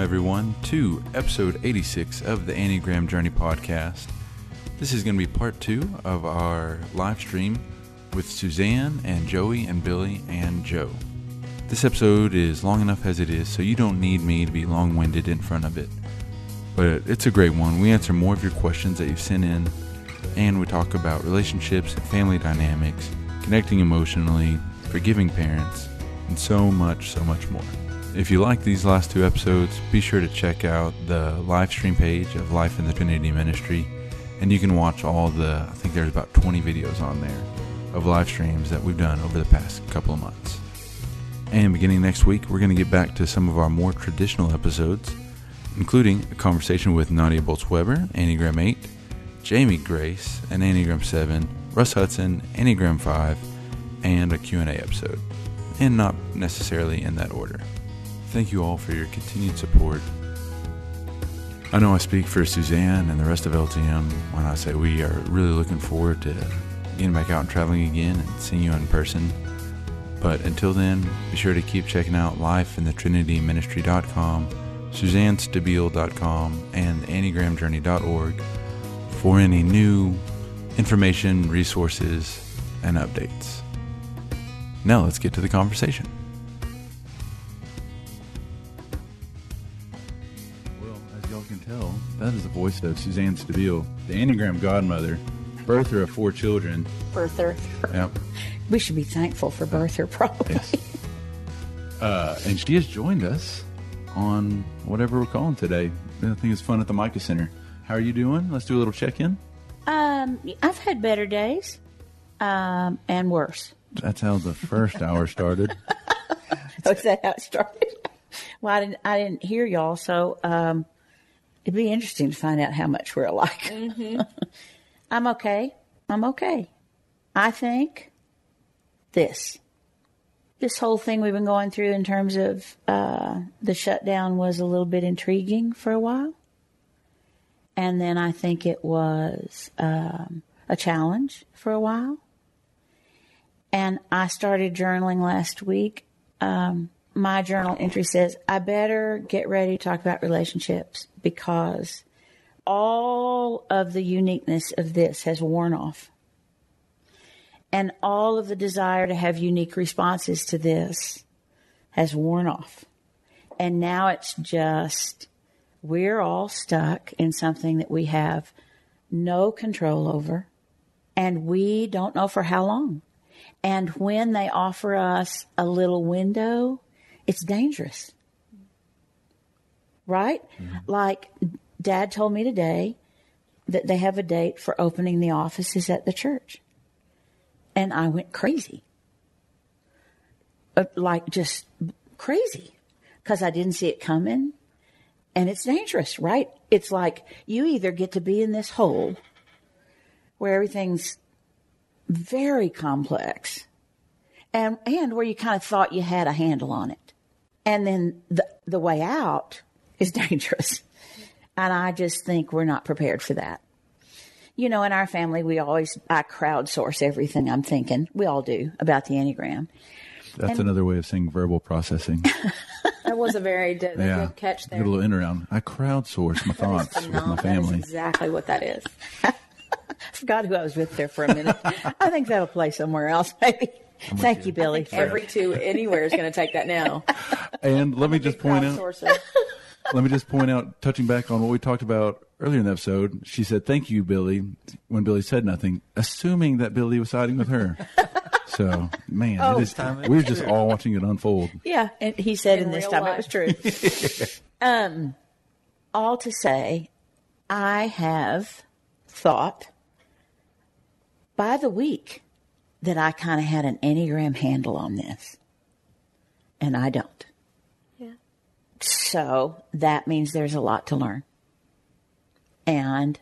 Welcome, everyone, to episode 86 of the Enneagram Journey podcast. This is going to be part two of our live stream with Suzanne and Joey and Billy and Joe. This episode is long enough as it is, so you don't need me to be long winded in front of it. But it's a great one. We answer more of your questions that you've sent in, and we talk about relationships and family dynamics, connecting emotionally, forgiving parents, and so much, so much more. If you like these last two episodes, be sure to check out the live stream page of Life in the Trinity Ministry, and you can watch all the, I think there's about 20 videos on there of live streams that we've done over the past couple of months. And beginning next week, we're going to get back to some of our more traditional episodes, including a conversation with Nadia Bolz-Weber, Enneagram 8, Jamie Grace, and Enneagram 7, Russ Hudson, Enneagram 5, and a Q&A episode, and not necessarily in that order. Thank you all for your continued support. I know I speak for Suzanne and the rest of LTM when I say we are really looking forward to getting back out and traveling again and seeing you in person. But until then, be sure to keep checking out lifeinthetrinityministry.com, suzannestabile.com, and enneagramjourney.org for any new information, resources, and updates. Now let's get to the conversation. That is the voice of Suzanne Stabile, the Enneagram godmother, birther of four children. birther. Yep. We should be thankful for birther, probably. Yes. Uh, and she has joined us on whatever we're calling today. I think it's fun at the Micah Center. How are you doing? Let's do a little check in. Um, I've had better days, um, and worse. That's how the first hour started. Oh, is that how it started? well, I didn't. I didn't hear y'all, so um, it'd be interesting to find out how much we're alike. I'm okay. I'm okay. I think this. This whole thing we've been going through in terms of uh, the shutdown was a little bit intriguing for a while. And then I think it was um, a challenge for a while. And I started journaling last week. Um, my journal entry says, I better get ready to talk about relationships because all of the uniqueness of this has worn off. And all of the desire to have unique responses to this has worn off. And now it's just, we're all stuck in something that we have no control over, and we don't know for how long. And when they offer us a little window, it's dangerous. Right? Like dad told me today that they have a date for opening the offices at the church. And I went crazy. Uh, Like just crazy because I didn't see it coming. And it's dangerous, right? It's like you either get to be in this hole where everything's very complex and and where you kind of thought you had a handle on it. And then the the way out is dangerous. And I just think we're not prepared for that. You know, in our family we always I crowdsource everything I'm thinking. We all do about the Enneagram. That's another way of saying verbal processing. That was a very d- yeah. good catch there. Get a little in around. I crowdsource my thoughts with my Phenomenal. That is family. exactly what that is. I forgot who I was with there for a minute. I think that'll play somewhere else, maybe. Thank you, Billy. for- Every two anywhere is going to take that now. And let me just point out, Crowdsourcer. let me just point out, touching back on what we talked about earlier in the episode, she said, "Thank you, Billy," when Billy said nothing, assuming that Billy was siding with her. So, man, Oh, it is, we're just all watching it unfold. Yeah, and he said in, In this time life. it was true. um, all to say, I have thought by the week that I kind of had an Enneagram handle on this, and I don't. Yeah. So that means there's a lot to learn. And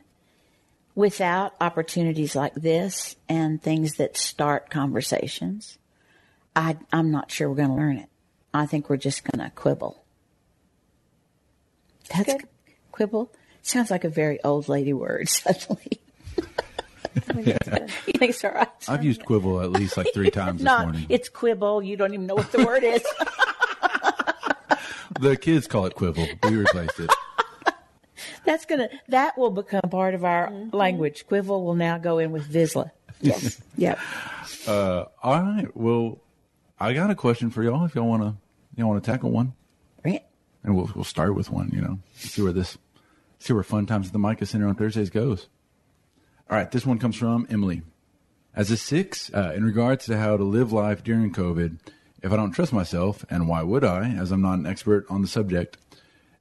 without opportunities like this and things that start conversations, I, I'm not sure we're going to learn it. I think we're just going to quibble. That's good. quibble. Sounds like a very old lady word suddenly. I think that's good. you think it's all right? I've used quibble at least like three times this Not, morning. it's quibble. You don't even know what the word is. the kids call it quibble. We replaced it. That's gonna that will become part of our language. Quibble will now go in with Visla. Yes. yep. Uh, All right. Well, I got a question for y'all. If y'all want to, y'all want to tackle one, Right. and we'll we'll start with one. You know, see where this, see where fun times at the Micah Center on Thursdays goes. All right. This one comes from Emily. As a six, uh, in regards to how to live life during COVID, if I don't trust myself, and why would I, as I'm not an expert on the subject,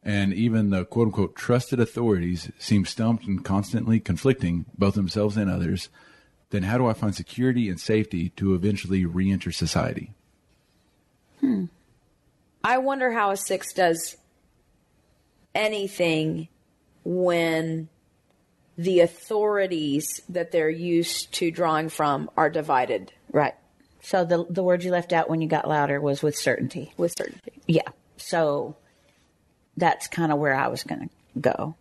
and even the quote unquote trusted authorities seem stumped and constantly conflicting, both themselves and others, then how do I find security and safety to eventually re enter society? Hmm. I wonder how a six does anything when the authorities that they're used to drawing from are divided Right. So the the word you left out when you got louder was with certainty. with certainty. Yeah. So that's kind of where I was going to go.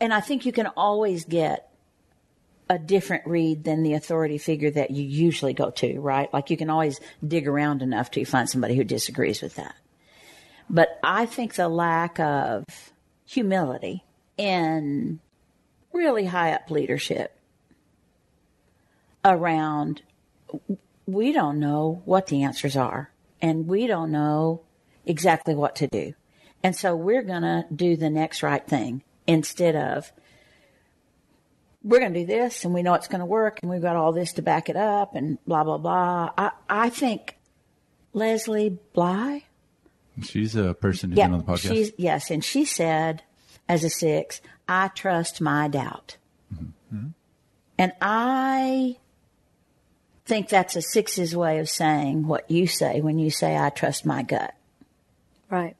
And I think you can always get a different read than the authority figure that you usually go to, right? Like you can always dig around enough to find somebody who disagrees with that. But I think the lack of humility in really high up leadership around we don't know what the answers are and we don't know exactly what to do. And so we're going to do the next right thing instead of we're going to do this and we know it's going to work and we've got all this to back it up and blah, blah, blah. I, I think Leslie Bly, She's a person who's been on the podcast. she's, yes. And she said as a six, I trust my doubt. And I think that's a six's way of saying what you say when you say, I trust my gut. Right.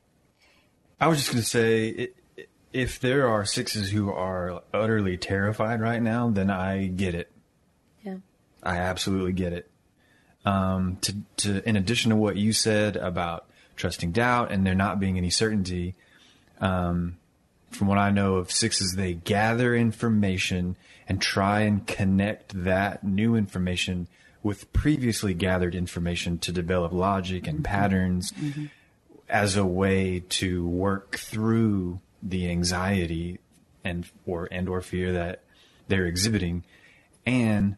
I was just going to say, if there are sixes who are utterly terrified right now, then I get it. Yeah. I absolutely get it. Um, to, to, in addition to what you said about trusting doubt and there not being any certainty, um, from what I know of sixes, they gather information and try and connect that new information with previously gathered information to develop logic and mm-hmm. patterns mm-hmm. as a way to work through the anxiety and or and or fear that they're exhibiting. And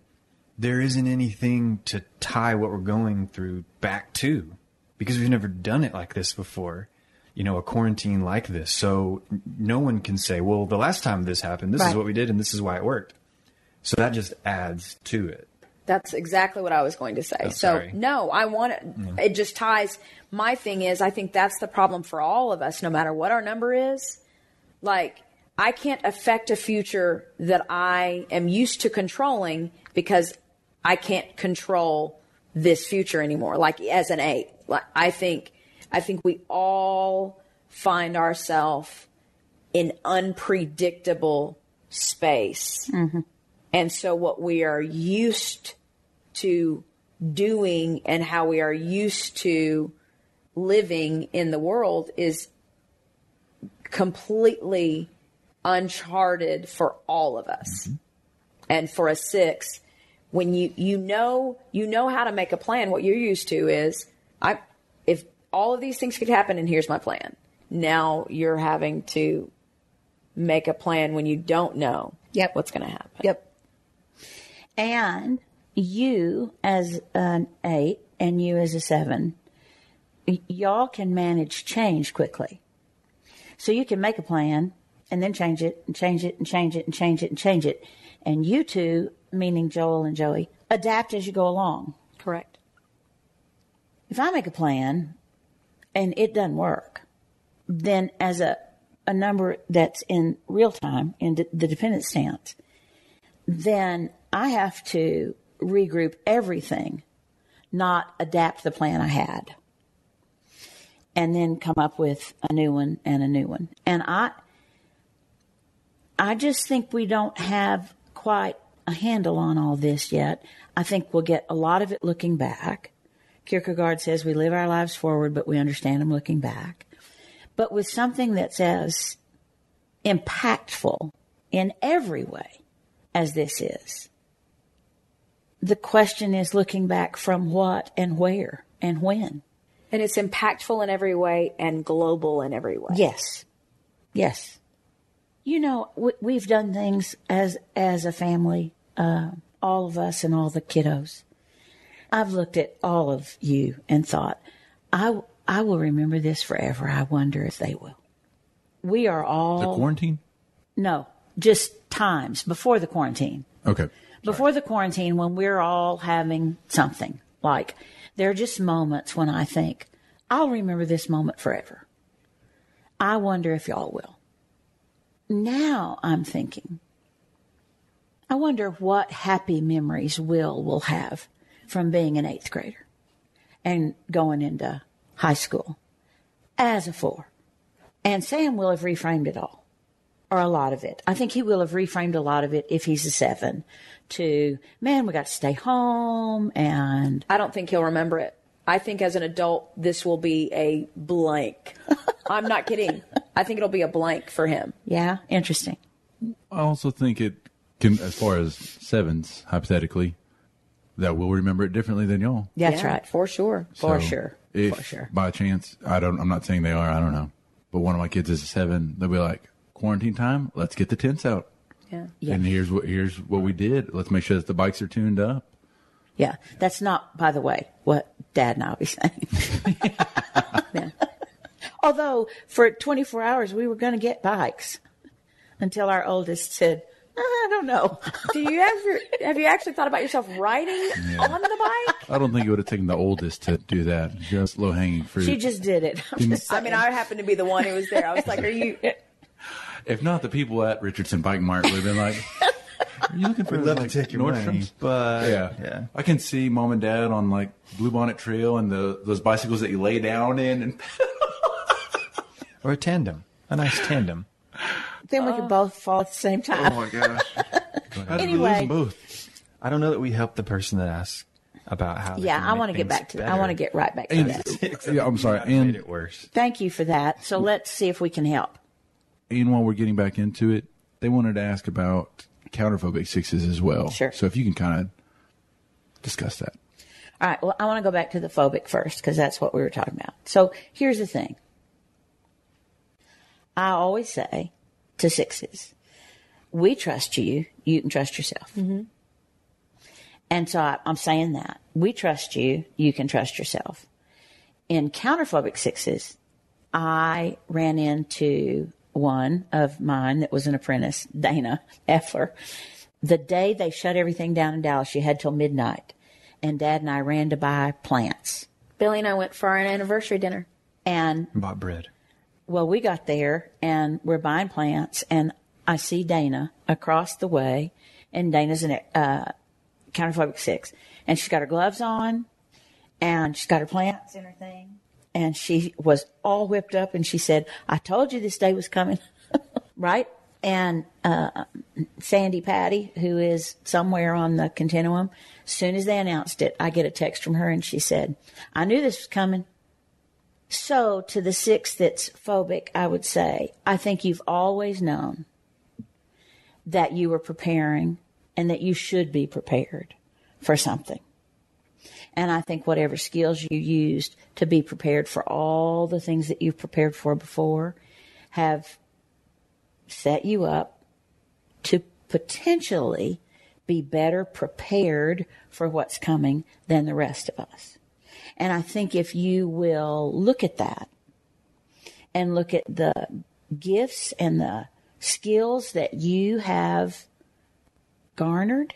there isn't anything to tie what we're going through back to because we've never done it like this before you know a quarantine like this so no one can say well the last time this happened this is what we did and this is why it worked so that just adds to it That's exactly what I was going to say. Oh, so no, I want it. It just ties. My thing is, I think that's the problem for all of us, no matter what our number is. Like, I can't affect a future that I am used to controlling because I can't control this future anymore. Like as an eight, like I think, I think we all find ourselves in unpredictable space. Mm-hmm. And so what we are used to doing and how we are used to living in the world is completely uncharted for all of us. Mm-hmm. And for a six, when you you know you know how to make a plan, what you're used to is I all of these things could happen and here's my plan. Now you're having to make a plan when you don't know Yep. what's going to happen. Yep. And you as an eight and you as a seven, y- y'all can manage change quickly. So you can make a plan and then change it and change it and change it and change it and change it. And you two, meaning Joel and Joey, adapt as you go along. Correct. If I make a plan and it doesn't work, then as a, a number that's in real time in d- the dependent stance, then I have to regroup everything, not adapt the plan I had, and then come up with a new one and a new one. And I, I just think we don't have quite a handle on all this yet. I think we'll get a lot of it looking back. Kierkegaard says we live our lives forward, but we understand them looking back. But with something that's as impactful in every way as this is, the question is looking back from what and where and when. And it's impactful in every way and global in every way. Yes. Yes. You know, we, we've done things as as a family, uh, all of us and all the kiddos. I've looked at all of you and thought, I I will remember this forever. I wonder if they will. We are all The quarantine? no, just times before the quarantine. Okay. Before the quarantine, when we're all having something, like there are just moments when I think, I'll remember this moment forever. I wonder if y'all will. Now I'm thinking, I wonder what happy memories Will will have from being an eighth grader and going into high school as a four. And Sam will have reframed it all or a lot of it. I think he will have reframed a lot of it if he's a seven to, man, we got to stay home and I don't think he'll remember it. I think as an adult, this will be a blank. I'm not kidding. I think it'll be a blank for him. yeah, interesting. I also think it can, as far as sevens, hypothetically, that we'll remember it differently than y'all. That's Yeah, right. For sure. For So sure. If For sure. by chance, I don't, I'm not saying they are, I don't know. But one of my kids is seven. They'll be like, quarantine time, let's get the tents out. Yeah. Yeah. And here's what, here's what we did. Let's make sure that the bikes are tuned up. Yeah. That's not, by the way, what dad and I will be saying. Yeah. Although for 24 hours, we were going to get bikes until our oldest said, I don't know. Do you ever have you actually thought about yourself riding on the bike? I don't think it would have taken the oldest to do that. Just low hanging fruit. She just did it. I'm just I mean, I happened to be the one who was there. I was like, "Are you?" if not, the people at Richardson Bike Mart would have been like, "Are you looking for We'd love like, to take your money, but Yeah, yeah. I can see mom and dad on like Blue Bonnet Trail and the those bicycles that you lay down in, and Or a tandem, a nice tandem. Then we could oh. both fall at the same time. Oh, my gosh, How did we lose Anyway. them both? I don't know that we help the person that asks about how. they yeah, can I make want to get things back to that. I better. want to get right back to And, that. yeah, I'm sorry, Not made and it worse. Thank you for that. So mm-hmm. let's see if we can help. and while we're getting back into it, they wanted to ask about counterphobic sixes as well. Sure. So if you can kind of discuss that. All right. Well, I want to go back to the phobic first because that's what we were talking about. So here's the thing. I always say to sixes, we trust you. You can trust yourself. Mm-hmm. And so I, I'm saying that we trust you. You can trust yourself. In counterphobic sixes, I ran into one of mine that was an apprentice, Dana Effler. The day they shut everything down in Dallas, she had till midnight. And dad and I ran to buy plants. Billy and I went for our anniversary dinner. And Bought bread. Well, we got there and we're buying plants, and I see Dana across the way, and Dana's an uh, counterphobic six, and she's got her gloves on, and she's got her plants and her thing, and she was all whipped up, and she said, "I told you this day was coming," right? And uh, Sandi Patty, who is somewhere on the continuum, soon as they announced it, I get a text from her, and she said, "I knew this was coming." So, to the six that's phobic, I would say, I think you've always known that you were preparing and that you should be prepared for something. And I think whatever skills you used to be prepared for all the things that you've prepared for before have set you up to potentially be better prepared for what's coming than the rest of us. And I think if you will look at that and look at the gifts and the skills that you have garnered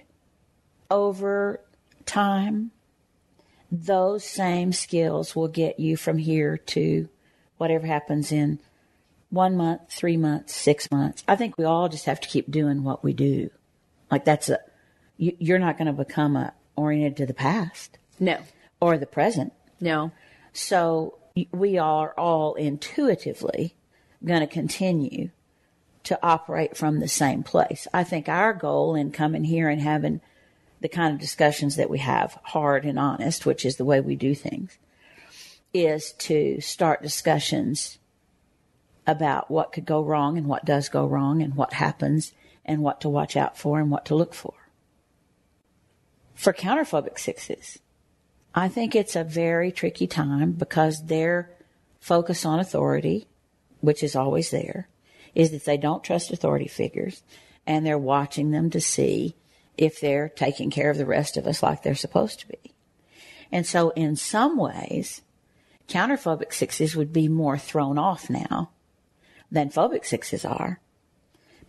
over time, those same skills will get you from here to whatever happens in one month, three months, six months. I think we all just have to keep doing what we do. Like that's a, you, you're not going to become a oriented to the past No, or the present. no. So we are all intuitively going to continue to operate from the same place. I think our goal in coming here and having the kind of discussions that we have, hard and honest, which is the way we do things, is to start discussions about what could go wrong and what does go wrong and what happens and what to watch out for and what to look for. For counterphobic sixes, I think it's a very tricky time because their focus on authority, which is always there, is that they don't trust authority figures and they're watching them to see if they're taking care of the rest of us like they're supposed to be. And so in some ways, counterphobic sixes would be more thrown off now than phobic sixes are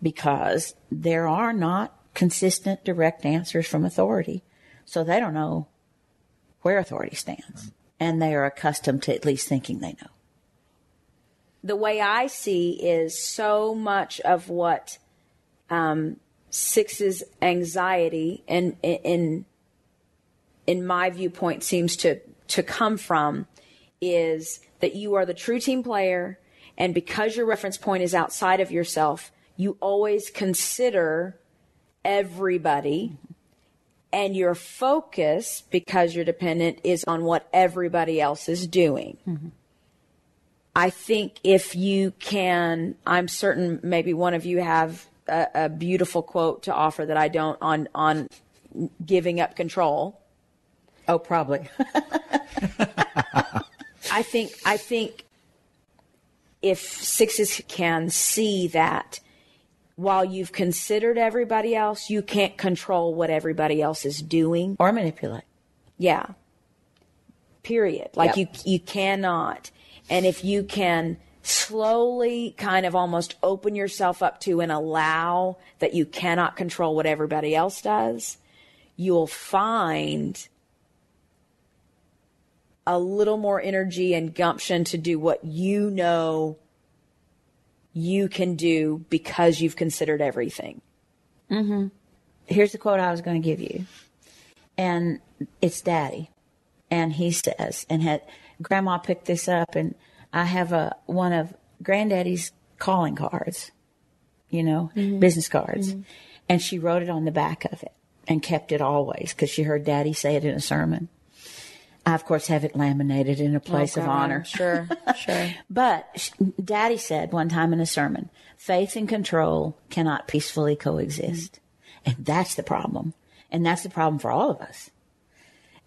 because there are not consistent direct answers from authority. So they don't know where authority stands. And they are accustomed to at least thinking they know. The way I see is so much of what um, six's anxiety and in in my viewpoint seems to to come from is that you are the true team player and because your reference point is outside of yourself you always consider everybody and your focus because you're dependent is on what everybody else is doing. Mm-hmm. I think if you can, I'm certain maybe one of you have a, a beautiful quote to offer that I don't on on giving up control. Oh, probably. I think I think if sixes can see that while you've considered everybody else, you can't control what everybody else is doing or manipulate. Yeah. Period. Like yep. you you cannot. And if you can slowly kind of almost open yourself up to and allow that you cannot control what everybody else does, you'll find a little more energy and gumption to do what you know you can do because you've considered everything. Mm-hmm. Here's the quote I was going to give you. And it's daddy. And he says, and had grandma picked this up and I have a, one of granddaddy's calling cards, you know, mm-hmm. business cards. Mm-hmm. And she wrote it on the back of it and kept it always because she heard daddy say it in a sermon. I, of course, have it laminated in a place of honor. Sure, sure. But Daddy said one time in a sermon, faith and control cannot peacefully coexist. Mm-hmm. And that's the problem. And that's the problem for all of us.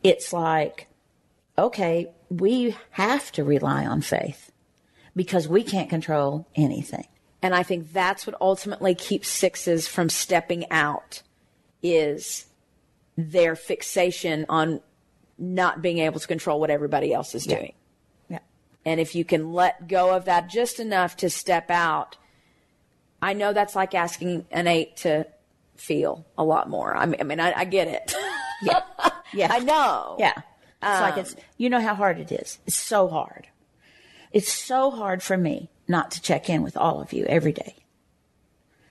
It's like, okay, we have to rely on faith because we can't control anything. And I think that's what ultimately keeps sixes from stepping out is their fixation on not being able to control what everybody else is yeah. doing. Yeah. And if you can let go of that just enough to step out, I know that's like asking an eight to feel a lot more. I mean, I, mean, I, I get it. yeah. Yeah. I know. Yeah. It's um, like it's, you know how hard it is. It's so hard. It's so hard for me not to check in with all of you every day.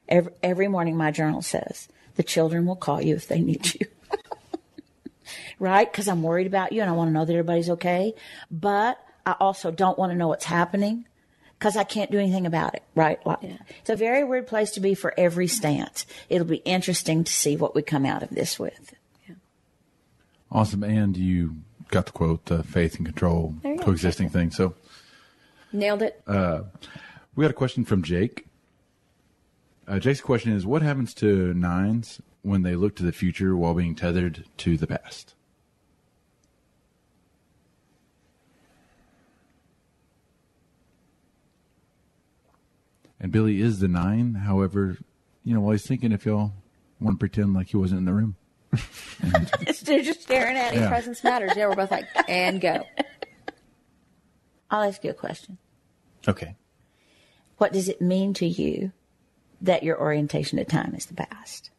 Every, every morning, my journal says the children will call you if they need you right? Because I'm worried about you and I want to know that everybody's okay. But I also don't want to know what's happening because I can't do anything about it, right? Yeah. It's a very weird place to be for every stance. It'll be interesting to see what we come out of this with. Yeah. Awesome. And you got the quote, the faith and control coexisting go. thing. So nailed it. Uh, we got a question from Jake. Uh, Jake's question is What happens to nines when they look to the future while being tethered to the past? And Billy is the nine. However, you know, while he's thinking if y'all want to pretend like he wasn't in the room. They're just staring at his yeah. presence matters. Yeah, we're both like, and go. I'll ask you a question. Okay. What does it mean to you that your orientation to time is the past?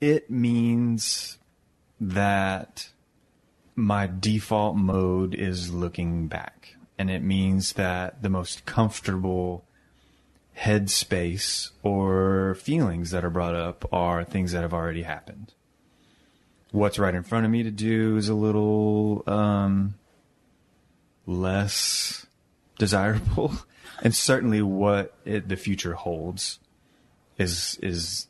It means that my default mode is looking back and it means that the most comfortable headspace or feelings that are brought up are things that have already happened. What's right in front of me to do is a little um, less desirable, and certainly what it, the future holds is is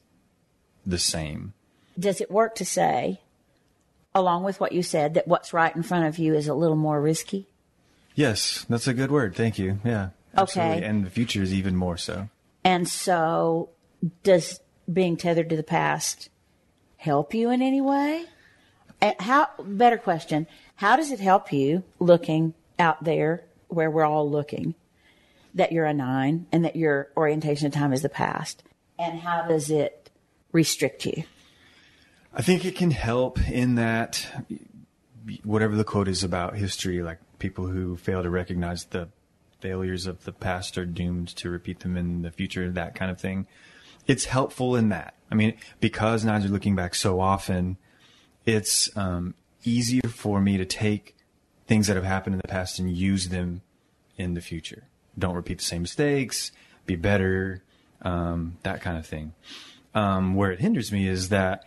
the same. Does it work to say, along with what you said, that what's right in front of you is a little more risky? Yes, that's a good word. Thank you. Yeah. Absolutely. Okay. And the future is even more so. And so, does being tethered to the past help you in any way? Uh, how better question? How does it help you looking out there where we're all looking that you're a nine and that your orientation of time is the past? And how does it restrict you? I think it can help in that whatever the quote is about history, like people who fail to recognize the failures of the past are doomed to repeat them in the future, that kind of thing. It's helpful in that. I mean, because nines are looking back so often, it's um, easier for me to take things that have happened in the past and use them in the future. Don't repeat the same mistakes, be better, um, that kind of thing. Um, where it hinders me is that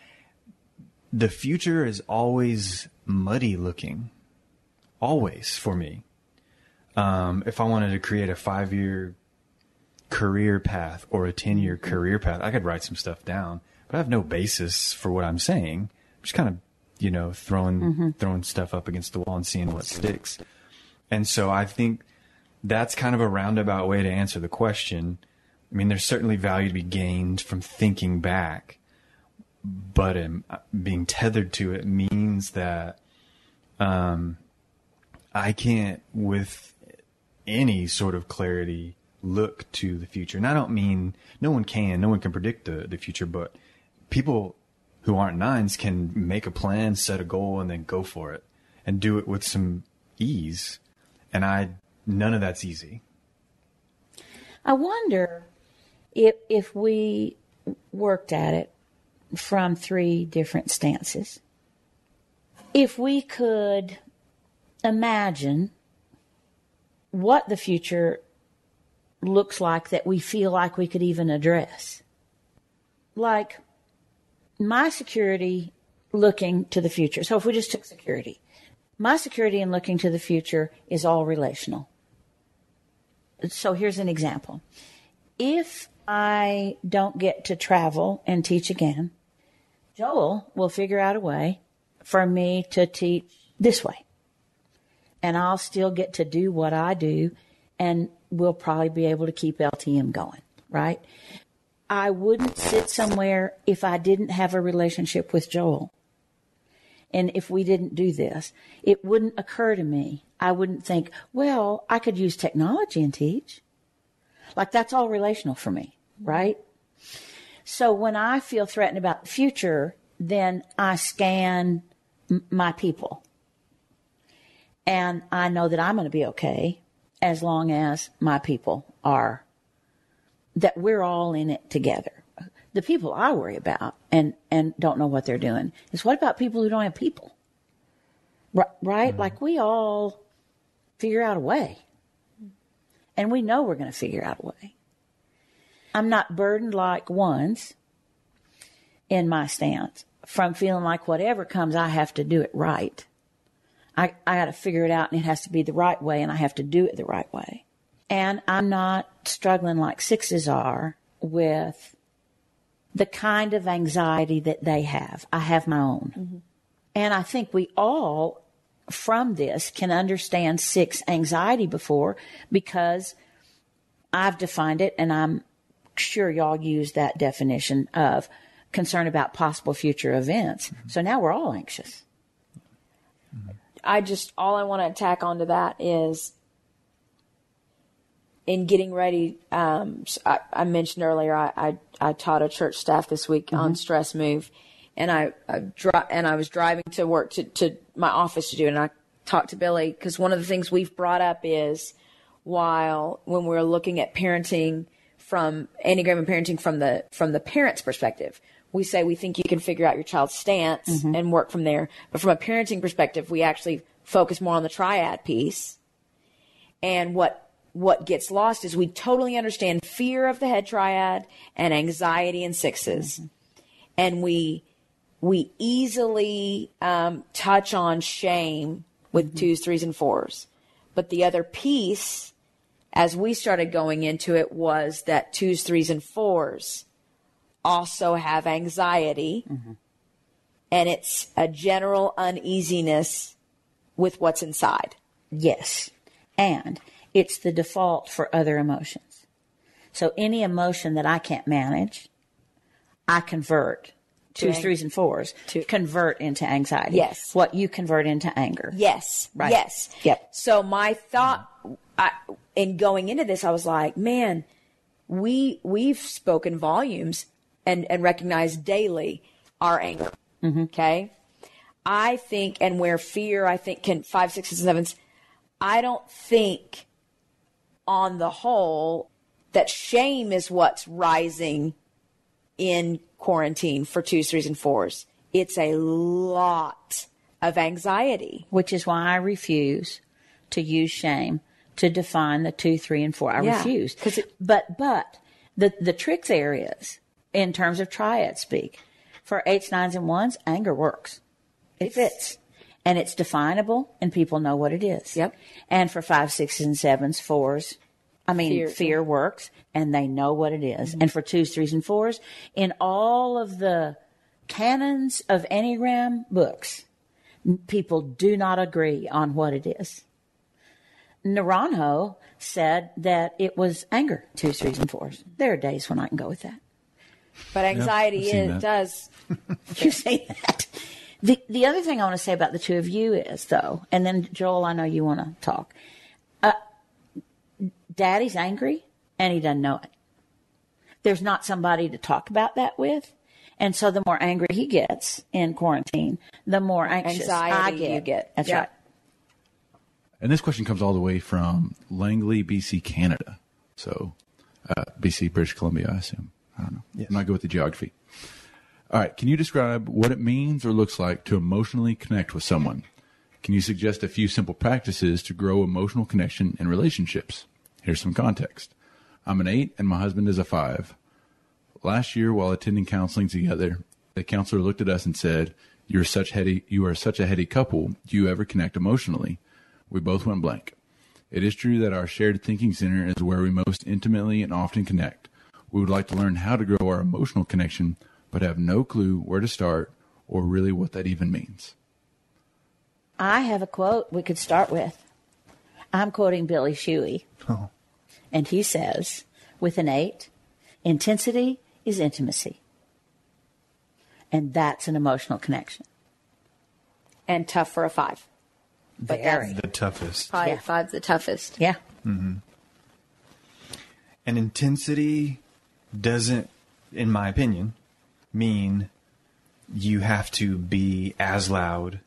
the future is always muddy looking, always for me. Um, if I wanted to create a five year career path or a 10 year career path, I could write some stuff down, but I have no basis for what I'm saying. I'm just kind of, you know, throwing, mm-hmm. throwing stuff up against the wall and seeing what sticks. And so I think that's kind of a roundabout way to answer the question. I mean, there's certainly value to be gained from thinking back, but um, being tethered to it means that um, I can't, with any sort of clarity, look to the future. And I don't mean no one can, no one can predict the, the future, but people who aren't nines can make a plan, set a goal, and then go for it and do it with some ease. And I, none of that's easy. I wonder if if we worked at it from three different stances. If we could imagine what the future looks like that we feel like we could even address. Like my security looking to the future. So if we just took security, my security in looking to the future is all relational. So here's an example. If I don't get to travel and teach again, Joel will figure out a way for me to teach this way. And I'll still get to do what I do and we'll probably be able to keep LTM going, right? I wouldn't sit somewhere if I didn't have a relationship with Joel. And if we didn't do this, it wouldn't occur to me. I wouldn't think, well, I could use technology and teach. Like that's all relational for me, right? So when I feel threatened about the future, then I scan m- my people. And I know that I'm going to be okay as long as my people are, that we're all in it together. The people I worry about and, and don't know what they're doing is what about people who don't have people? Right? Mm-hmm. Like we all figure out a way. And we know we're going to figure out a way. I'm not burdened like ones in my stance from feeling like whatever comes, I have to do it right. I, I got to figure it out and it has to be the right way and I have to do it the right way. And I'm not struggling like sixes are with the kind of anxiety that they have. I have my own. Mm-hmm. And I think we all from this can understand six anxiety before because I've defined it and I'm sure y'all use that definition of concern about possible future events. Mm-hmm. So now we're all anxious. I just all I want to tack onto that is in getting ready. Um, I, I, mentioned earlier I, I, I taught a church staff this week mm-hmm. on stress move, and I, I dri- and I was driving to work to to my office to do it, and I talked to Billy because one of the things we've brought up is while when we're looking at parenting from enneagram and parenting from the from the parent's perspective we say we think you can figure out your child's stance mm-hmm. and work from there. But from a parenting perspective, we actually focus more on the triad piece. And what what gets lost is we totally understand fear of the head triad and anxiety in 6s mm-hmm. and we we easily um, touch on shame with mm-hmm. twos, threes, and fours. But the other piece, as we started going into it, was that twos, threes, and fours also have anxiety. Mm-hmm. And it's a general uneasiness with what's inside. Yes. And it's the default for other emotions. So any emotion that I can't manage, I convert twos, ang- threes, and fours To- convert into anxiety. Yes. What you convert into anger. Yes. Right. Yes. Yep. So my thought I, in going into this, I was like, man, we we've spoken volumes and and recognized daily our anger. Mm-hmm. Okay. I think, and where fear, I think, can five, sixes, and sevens. I don't think, on the whole, that shame is what's rising in quarantine for twos, threes, and fours. It's a lot of anxiety. which is why I refuse to use shame to define the two, three, and four. I Yeah, refuse it- but but the the tricks areas in terms of triad speak for eights, nines, and ones, anger works. It fits. And it's definable, and people know what it is. Yep. And for five, sixes, and sevens, fours, I mean, Fear. fear, works, and they know what it is. Mm-hmm. And for twos, threes, and fours, in all of the canons of Enneagram books, people do not agree on what it is. Naranjo said that it was anger, twos, threes, and fours. There are days when I can go with that. But anxiety I've is, does. You say that. The the other thing I want to say about the two of you is though, and then Joel, I know you want to talk. Uh, Daddy's angry and he doesn't know it. There's not somebody to talk about that with. And so the more angry he gets in quarantine, the more anxious I get. you get. That's Yeah. right. And this question comes all the way from Langley, BC, Canada. So, uh, BC, British Columbia, I assume. I don't know. Yes. I'm not good with the geography. All right. Can you describe what it means or looks like to emotionally connect with someone? Can you suggest a few simple practices to grow emotional connection in relationships? Here's some context. I'm an eight and my husband is a five. Last year, while attending counseling together, the counselor looked at us and said, "You're such heady. You are such a heady couple. Do you ever connect emotionally?" We both went blank. It is true that our shared thinking center is where we most intimately and often connect. We would like to learn how to grow our emotional connection, but have no clue where to start or really what that even means. I have a quote we could start with. I'm quoting Billy Schewee. Oh. And he says, with an eight, intensity is intimacy. And that's an emotional connection. And tough for a five. But Very. that's The toughest. probably Yeah. five's the toughest. Yeah. Mm-hmm. And intensity doesn't, in my opinion, mean you have to be as loud,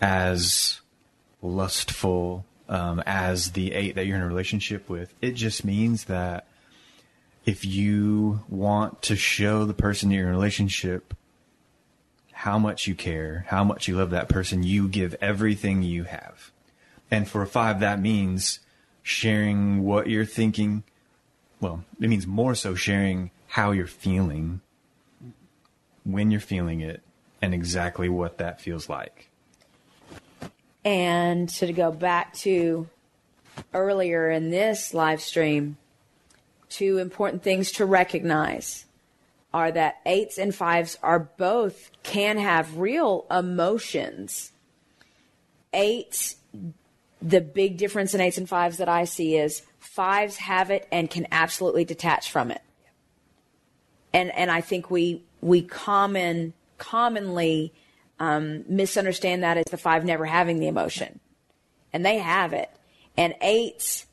as lustful, um, as the eight that you're in a relationship with. It just means that if you want to show the person you're in a relationship how much you care, how much you love that person, you give everything you have. And for a five, that means sharing what you're thinking. Well, it means more so sharing how you're feeling, when you're feeling it, and exactly what that feels like. And to go back to earlier in this live stream, two important things to recognize are that eights and fives are both can have real emotions. Eights, the big difference in eights and fives that I see is fives have it and can absolutely detach from it. And and I think we we common commonly um, misunderstand that as the five never having the emotion, and they have it. And eights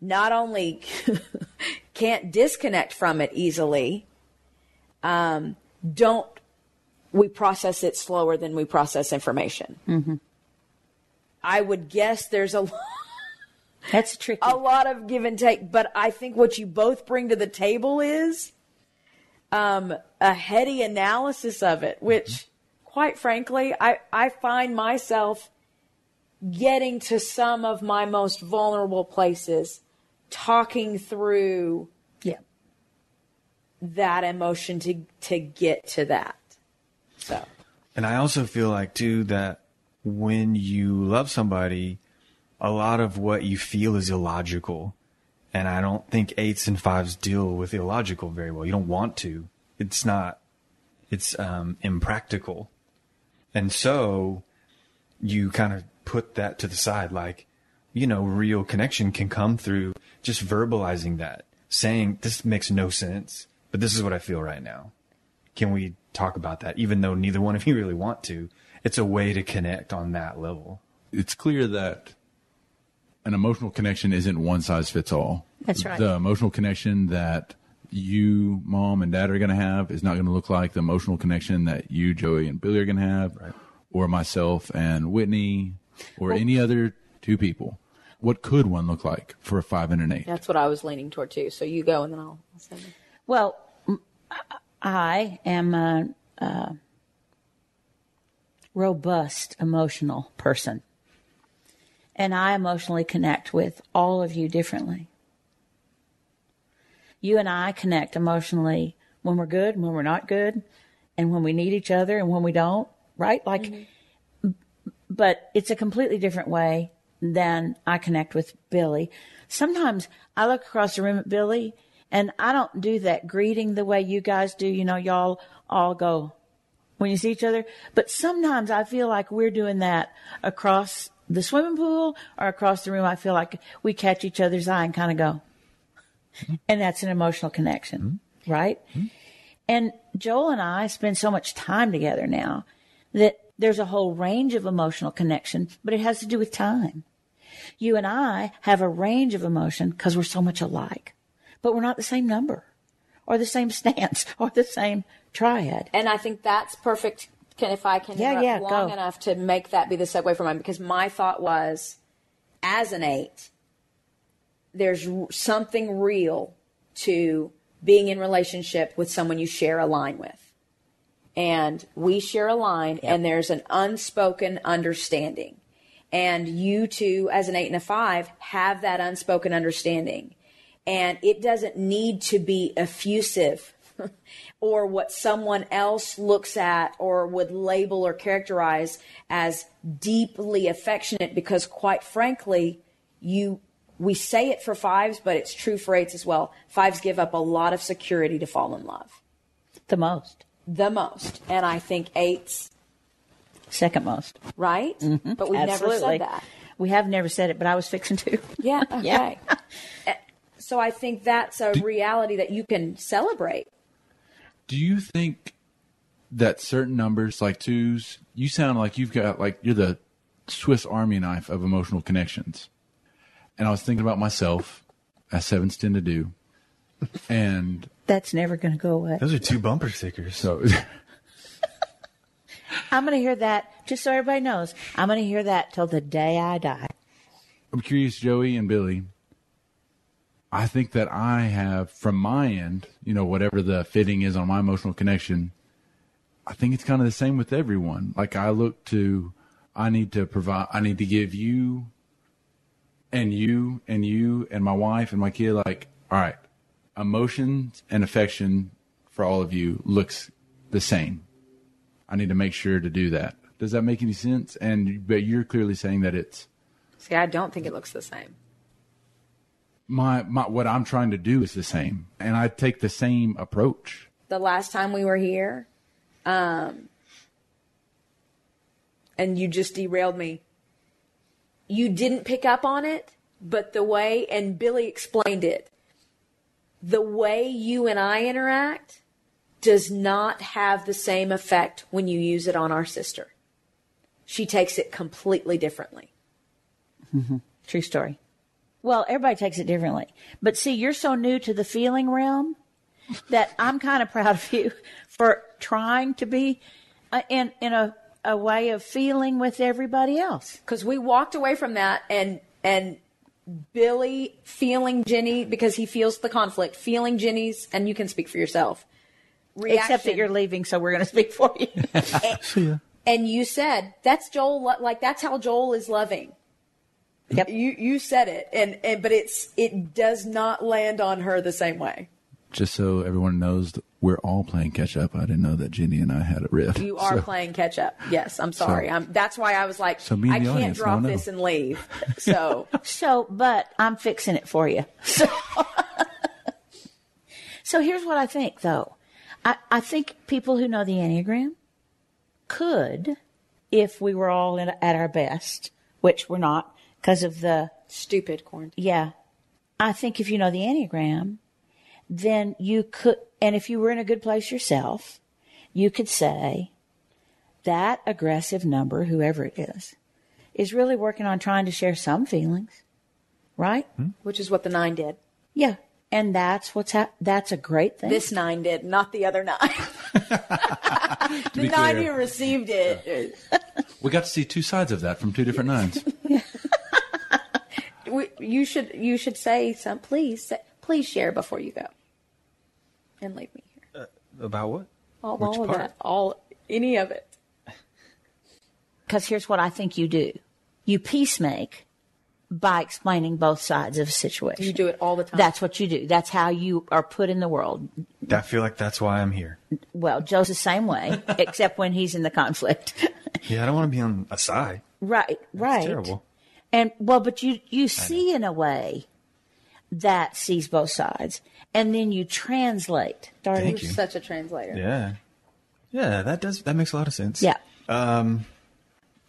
not only can't disconnect from it easily, um, don't we process it slower than we process information. I would guess there's a That's tricky. a lot of give and take, but I think what you both bring to the table is um, a heady analysis of it, which, quite frankly, I, I find myself getting to some of my most vulnerable places, talking through yeah. that emotion to to get to that. So And I also feel like too that when you love somebody, a lot of what you feel is illogical. And I don't think eights and fives deal with illogical very well. You don't want to. It's not, it's um, impractical. And so you kind of put that to the side. Like, you know, real connection can come through just verbalizing that, saying, this makes no sense, but this is what I feel right now. Can we talk about that, even though neither one of you really want to. It's a way to connect on that level. It's clear that an emotional connection isn't one size fits all. That's right. The emotional connection that you, mom, and dad are going to have is not going to look like the emotional connection that you, Joey, and Billy are going to have, Right. or myself and Whitney, or any other two people. What could one look like for a five and an eight? That's what I was leaning toward too. So you go and then I'll, I'll say. mine. Well, I am a, a robust emotional person. And I emotionally connect with all of you differently. You and I connect emotionally when we're good, when we're not good, and when we need each other and when we don't, right? Like, mm-hmm. but it's a completely different way than I connect with Billy. Sometimes I look across the room at Billy and I don't do that greeting the way you guys do. You know, y'all all go when you see each other. But sometimes I feel like we're doing that across the swimming pool or across the room. I feel like we catch each other's eye and kind of go. Mm-hmm. And that's an emotional connection, mm-hmm. right? Mm-hmm. And Joel and I spend so much time together now that there's a whole range of emotional connection, but it has to do with time. You and I have a range of emotion because we're so much alike, but we're not the same number or the same stance or the same triad. And I think that's perfect. Can if I can Yeah, yeah, long go. enough to make that be the segue for mine because my thought was, as an eight, there's something real to being in relationship with someone you share a line with, and we share a line, and there's an unspoken understanding, and you two, as an eight and a five, have that unspoken understanding, and it doesn't need to be effusive or what someone else looks at or would label or characterize as deeply affectionate because quite frankly you we say it for fives but it's true for eights as well. Fives give up a lot of security to fall in love. The most, the most. And i think eights second most. right? Mm-hmm. But we've never said that. We have never said it, but I was fixing to. yeah okay. Yeah. So i think that's a reality that you can celebrate Do you think that certain numbers, like twos, you sound like you've got like you're the Swiss Army knife of emotional connections? And I was thinking about myself, as sevens tend to do, and That's never going to go away. Those are two bumper stickers. so I'm going to hear that, just so everybody knows, I'm going to hear that till the day I die. I'm curious, Joey and Billy. I think that I have, from my end, you know, whatever the fitting is on my emotional connection, I think it's kind of the same with everyone. Like I look to, I need to provide, I need to give you and you and you and my wife and my kid, like, all right, emotions and affection for all of you looks the same. I need to make sure to do that. Does that make any sense? And, but you're clearly saying that it's, see i don't think it looks the same my my what I'm trying to do is the same, and I take the same approach. the last time we were here, um, and you just derailed me. You didn't pick up on it, but the way, and Billy explained it, the way you and I interact does not have the same effect when you use it on our sister. She takes it completely differently. Mm-hmm. True story. Well, everybody takes it differently. But see, you're so new to the feeling realm that I'm kind of proud of you for trying to be uh, in in a, a way of feeling with everybody else. because we walked away from that and and Billy feeling Jenny because he feels the conflict, feeling Jenny's, and you can speak for yourself. Except that you're leaving, so we're going to speak for you. and you said that's Joel, like that's how Joel is loving. Yep. You you said it, and and but it's it does not land on her the same way. Just so everyone knows, we're all playing catch up. I didn't know that Jenny and I had a riff. You are So- playing catch up. Yes, I'm sorry. So- I'm, that's why I was like, So me I can't audience drop don't know. this and leave. So So, but I'm fixing it for you. So, so here's what I think, though. I, I think people who know the Enneagram could, if we were all in, at our best, which we're not because of the, stupid quarantine. yeah. I think if you know the Enneagram, then you could, and if you were in a good place yourself, you could say that aggressive number, whoever it is, is really working on trying to share some feelings, right? Hmm? Which is what the nine did. Yeah. And that's what's hap- that's a great thing. This nine did, not the other nine. the be nine clear. who received it. We got to see two sides of that from two different nines. We- You should you should say some. Please say, please share before you go, and leave me here. Uh, about what? All, Which all of that, all any of it. Because here's what I think you do you peacemake by explaining both sides of a situation. You do it all the time. That's what you do. That's how you are put in the world. I feel like that's why I'm here. Well, Joe's the same way, except when he's in the conflict. Yeah, I don't want to be on a side. right, right. terrible. And well, but you you see in a way that sees both sides, and then you translate. Darling. Thank You're you. such a translator. Yeah. Yeah, that does that makes a lot of sense. Yeah. Um,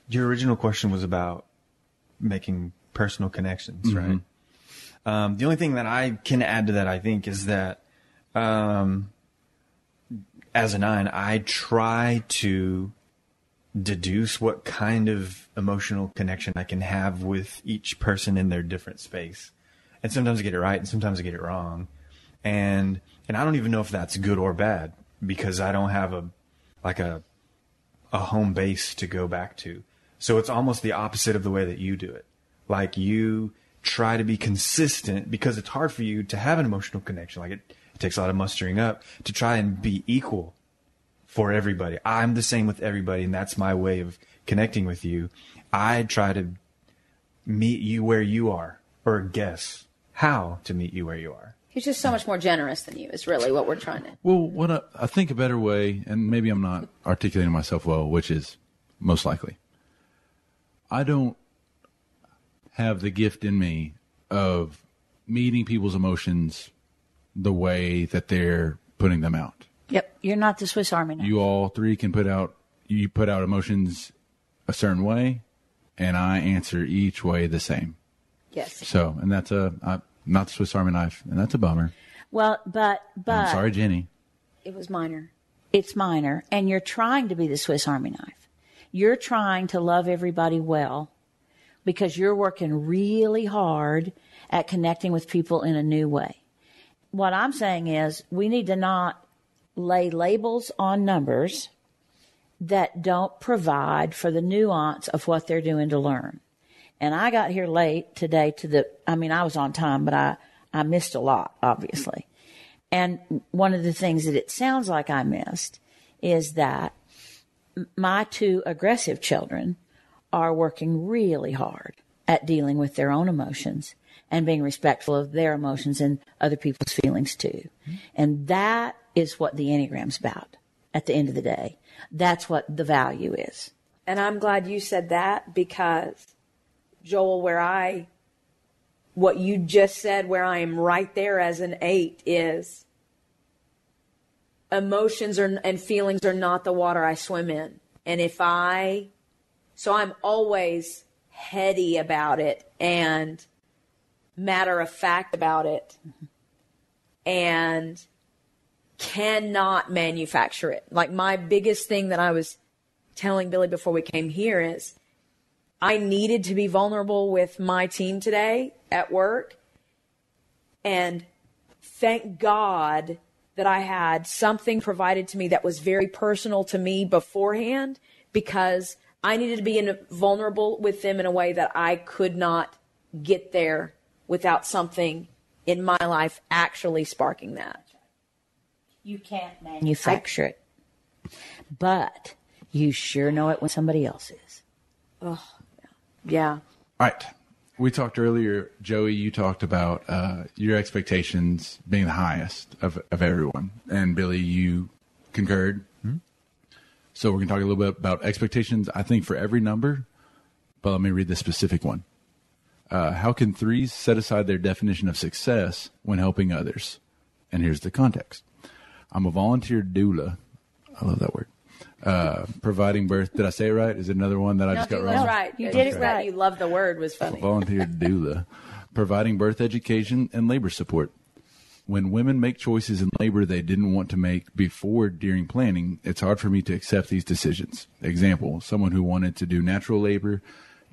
your original question was about making personal connections, right? Um, the only thing that I can add to that, I think, is that um, as a nine, I try to deduce what kind of emotional connection I can have with each person in their different space. And sometimes I get it right and sometimes I get it wrong. And and I don't even know if that's good or bad because I don't have a like a a home base to go back to. So it's almost the opposite of the way that you do it. Like you try to be consistent because it's hard for you to have an emotional connection. Like it, it takes a lot of mustering up to try and be equal for everybody. I'm the same with everybody, and that's my way of connecting with you. I try to meet you where you are, or guess how to meet you where you are. He's just so much more generous than you. Is really what we're trying to. Well, what I, I think a better way, and maybe I'm not articulating myself well, which is most likely. I don't have the gift in me of meeting people's emotions the way that they're putting them out. Yep, you're not the Swiss Army knife. You all three can put out you put out emotions a certain way, and I answer each way the same. Yes. So, and that's a I, not the Swiss Army knife, and that's a bummer. well, but but I'm sorry, Jenny. It was minor. it's minor, and you're trying to be the Swiss Army knife. You're trying to love everybody well because you're working really hard at connecting with people in a new way. What I'm saying is we need to not lay labels on numbers that don't provide for the nuance of what they're doing to learn. And I got here late today to the, I mean, I was on time, but I, I missed a lot, obviously. And one of the things that it sounds like I missed is that my two aggressive children are working really hard at dealing with their own emotions and being respectful of their emotions and other people's feelings too. And that is what the Enneagram's about at the end of the day. That's what the value is. And I'm glad you said that because, Joel, where I, what you just said, where I am right there as an eight is emotions are, and feelings are not the water I swim in. And if I, so I'm always heady about it and matter of fact about it and cannot manufacture it. Like my biggest thing that I was telling Billy before we came here is I needed to be vulnerable with my team today at work. And thank God that I had something provided to me that was very personal to me beforehand because I needed to be in vulnerable with them in a way that I could not get there without something in my life actually sparking that. You can't manufacture it, but you sure know it when somebody else is. Oh, yeah. All right. We talked earlier, Joey, you talked about uh, your expectations being the highest of, of everyone. And Billy, you concurred. So we're going to talk a little bit about expectations, I think, for every number. But let me read the specific one. Uh, how can threes set aside their definition of success when helping others? And here's the context I'm a volunteer doula. I love that word. Uh, providing birth. Did I say it right? Is it another one that I just got wrong? was right. You It's did it just right. You love the word was funny. volunteer doula, providing birth education and labor support. When women make choices in labor they didn't want to make before during planning, it's hard for me to accept these decisions. Example, someone who wanted to do natural labor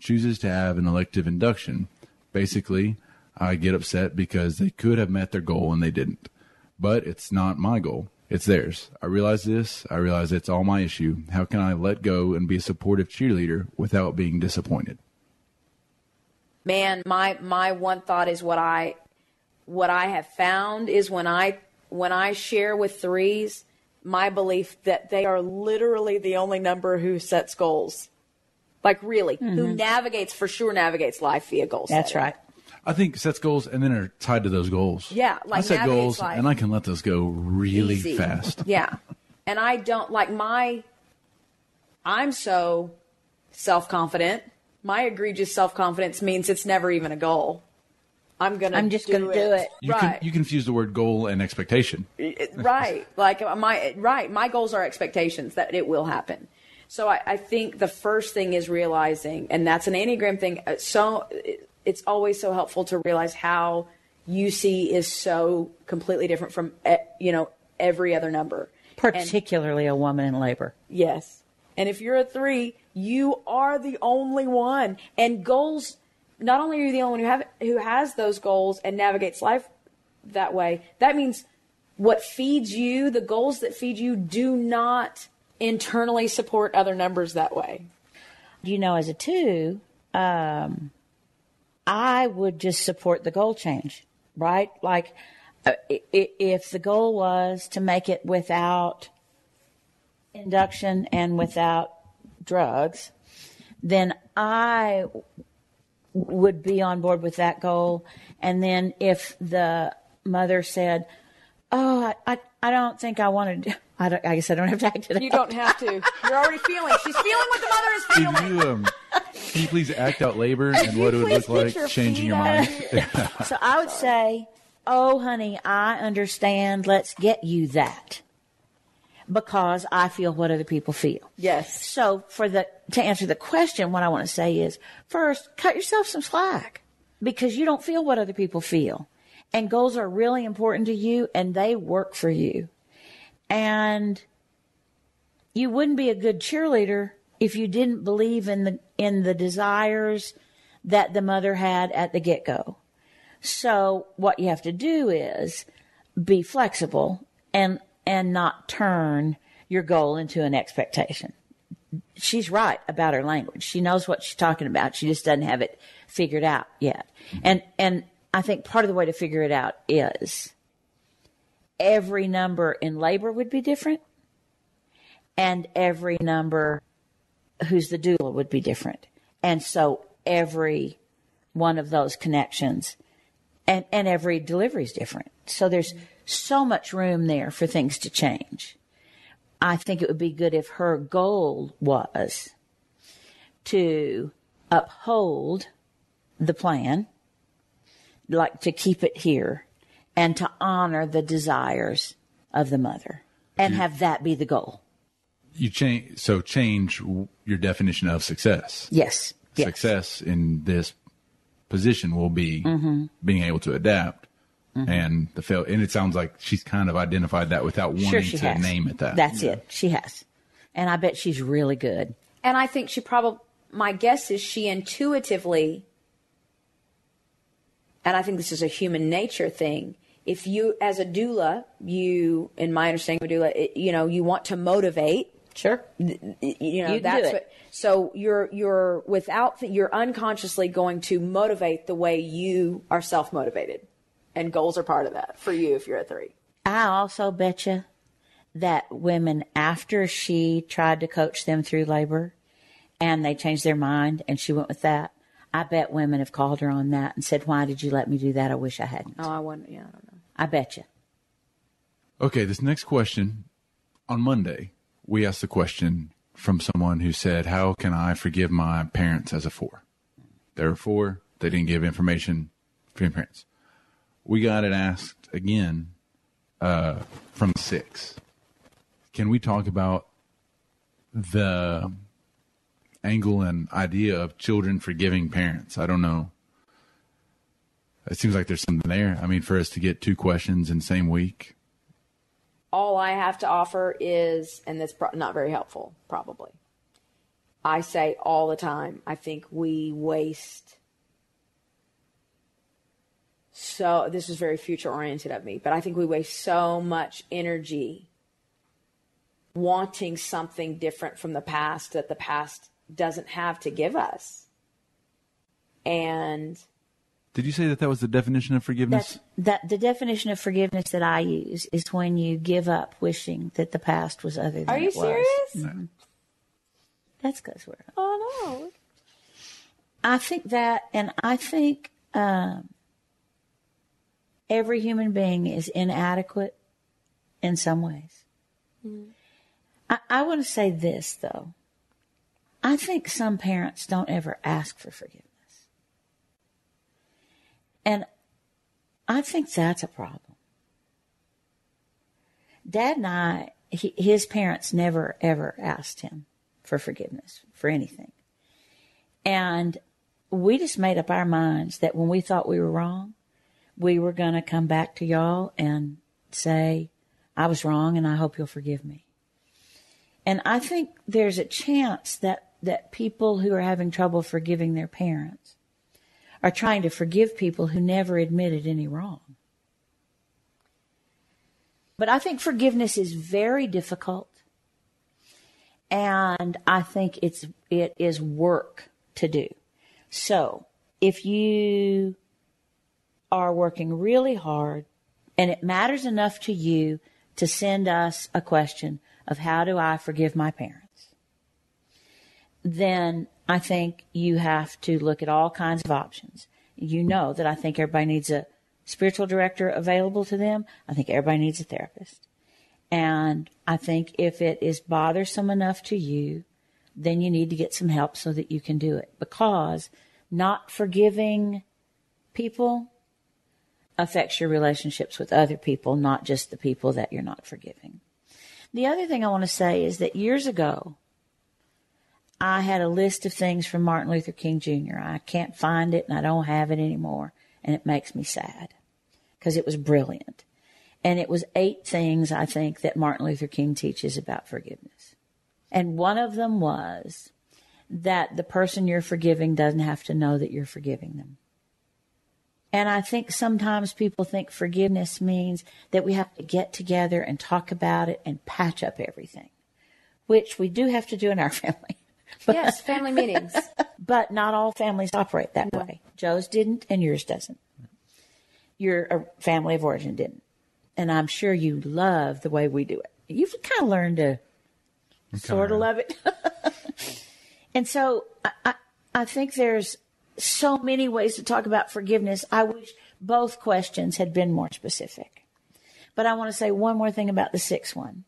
chooses to have an elective induction. Basically, I get upset because they could have met their goal and they didn't. But it's not my goal. It's theirs. I realize this. I realize it's all my issue. How can I let go and be a supportive cheerleader without being disappointed? Man, my my one thought is what I what I have found is when I when I share with threes, my belief that they are literally the only number who sets goals. Like really, mm-hmm. who navigates for sure navigates life via goals. That's right. I think sets goals and then are tied to those goals. Yeah, like I set goals life. and I can let those go really Easy. fast. Yeah, and I don't like my. I'm so self confident. My egregious self confidence means it's never even a goal. I'm gonna. I'm just gonna do it. You, right. you confuse the word goal and expectation. right. Like uh, my right. My goals are expectations that it will happen. So I, I think the first thing is realizing, and that's an enneagram thing. Uh, so uh, it's always so helpful to realize how UC is so completely different from uh, you know every other number, particularly and, a woman in labor. Yes, and if you're a three, you are the only one. And goals, not only are you the only one who have who has those goals and navigates life that way. That means what feeds you, the goals that feed you, do not internally support other numbers that way. You know, as a two, um, I would just support the goal change, right? Like, uh, if the goal was to make it without induction and without drugs, then I would be on board with that goal. And then if the mother said, "Oh, I, I, I don't think I want to," I, don't, I guess I don't have to act it You don't have to. You're already feeling. She's feeling what the mother is feeling. You, um, can you please act out labor and what it would look like your changing your mind? so I would say, oh, honey, I understand. Let's get you that because I feel what other people feel. Yes. So for the to answer the question, what I want to say is first, cut yourself some slack because you don't feel what other people feel. And goals are really important to you and they work for you. And you wouldn't be a good cheerleader if you didn't believe in the in the desires that the mother had at the get-go. So what you have to do is be flexible and and not turn your goal into an expectation. She's right about her language. She knows what she's talking about. She just doesn't have it figured out yet. And and I think part of the way to figure it out is every number in labor would be different and every number who's the doula would be different. And so every one of those connections and, and every delivery is different. So there's so much room there for things to change. I think it would be good if her goal was to uphold the plan, like to keep it here, and to honor the desires of the mother, and have that be the goal you change so change your definition of success. Yes. Success yes. in this position will be mm-hmm. being able to adapt. Mm-hmm. And the fail, and it sounds like she's kind of identified that without wanting sure to has. name it that. That's yeah. it. She has, and I bet she's really good. And I think she probably. My guess is she intuitively, and I think this is a human nature thing. If you, as a doula, you, in my understanding of a doula, you know, you want to motivate Sure. You know, you that's what. So you're you're without you're unconsciously going to motivate the way you are self motivated, and goals are part of that for you if you're a three. I also bet you that women after she tried to coach them through labor, and they changed their mind, and she went with that. I bet women have called her on that and said, "Why did you let me do that? I wish I hadn't." Oh, I wouldn't. Yeah, I don't know. I bet you. Okay, this next question on Monday we asked the question from someone who said, How can I forgive my parents as a four? There were four, they didn't give information for your parents. We got it asked again uh, from six. Can we talk about the angle and idea of children forgiving parents? I don't know. it seems like there's something there. I mean, for us to get two questions in same week. All I have to offer is, and that's pro- not very helpful, probably. I say all the time, I think we waste so this is very future oriented of me, but I think we waste so much energy wanting something different from the past that the past doesn't have to give us. And Did you say that that was the definition of forgiveness? That, that the definition of forgiveness that I use is when you give up wishing that the past was other than are you it was. serious? That's because we're. Oh no. I think that, and I think um, every human being is inadequate in some ways. Mm-hmm. I, I want to say this, though. I think some parents don't ever ask for forgiveness. And I think that's a problem. Dad and I, he, his parents never ever asked him for forgiveness for anything. And we just made up our minds that when we thought we were wrong, we were going to come back to y'all and say, I was wrong and I hope you'll forgive me. And I think there's a chance that, that people who are having trouble forgiving their parents are trying to forgive people who never admitted any wrong. But I think forgiveness is very difficult. And I think it's, it is work to do. So if you are working really hard and it matters enough to you to send us a question of how do I forgive my parents, then I think you have to look at all kinds of options. You know that I think everybody needs a spiritual director available to them. I think everybody needs a therapist. And I think if it is bothersome enough to you, then you need to get some help so that you can do it because not forgiving people affects your relationships with other people, not just the people that you're not forgiving. The other thing I want to say is that years ago, I had a list of things from Martin Luther King Jr. I can't find it and I don't have it anymore. And it makes me sad because it was brilliant. And it was eight things I think that Martin Luther King teaches about forgiveness. And one of them was that the person you're forgiving doesn't have to know that you're forgiving them. And I think sometimes people think forgiveness means that we have to get together and talk about it and patch up everything, which we do have to do in our family. yes, family meetings. But not all families operate that way. Joe's didn't and yours doesn't. Your uh, family of origin didn't. And I'm sure you love the way we do it. You've kind of learned to sort of love it. and so I, I, I think there's so many ways to talk about forgiveness. I wish both questions had been more specific. But I want to say one more thing about the sixth one.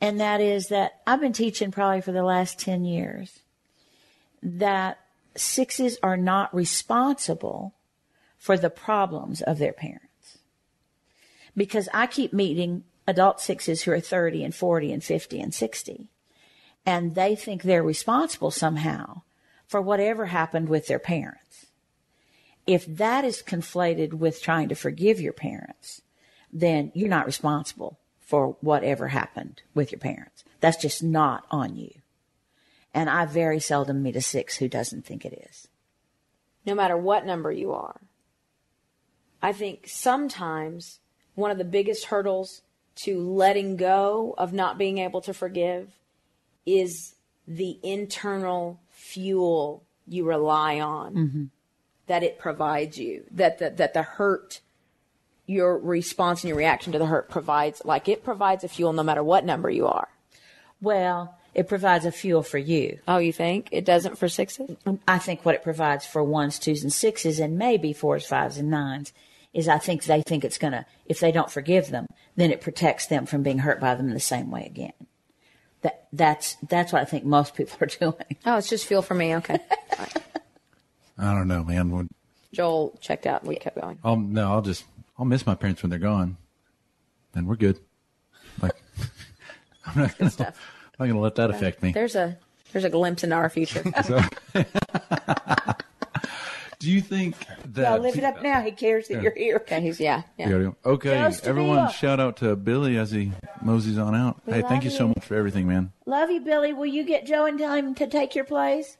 And that is that I've been teaching probably for the last 10 years that sixes are not responsible for the problems of their parents. Because I keep meeting adult sixes who are 30 and 40 and 50 and 60. And they think they're responsible somehow for whatever happened with their parents. If that is conflated with trying to forgive your parents, then you're not responsible for whatever happened with your parents. That's just not on you. And I very seldom meet a six who doesn't think it is. no matter what number you are. I think sometimes one of the biggest hurdles to letting go of not being able to forgive is the internal fuel you rely on mm-hmm. that it provides you that the, that the hurt your response and your reaction to the hurt provides like it provides a fuel no matter what number you are Well, it provides a fuel for you. oh you think it doesn't for sixes I think what it provides for ones, twos, and sixes, and maybe fours, fives, and nines, is I think they think it's gonna, if they don't forgive them, then it protects them from being hurt by them in the same way again. That that's that's what I think most people are doing. oh it's just fuel for me okay I don't know, man. What- joel checked out and we kept going I'll no, I'll just I'll miss my parents when they're gone. Then we're good. Like I'm not gonna, stuff. I'm not gonna let that affect me. there's a there's a glimpse into our future So, did Do you think that? Y'all live it up now. He cares that you're here. Okay, he's yeah, yeah. Yeah, Okay, everyone, shout out to Billy as he moseys on out. hey, thank you so much for everything, man. Love you, Billy. Will you get Joe in time to take your place?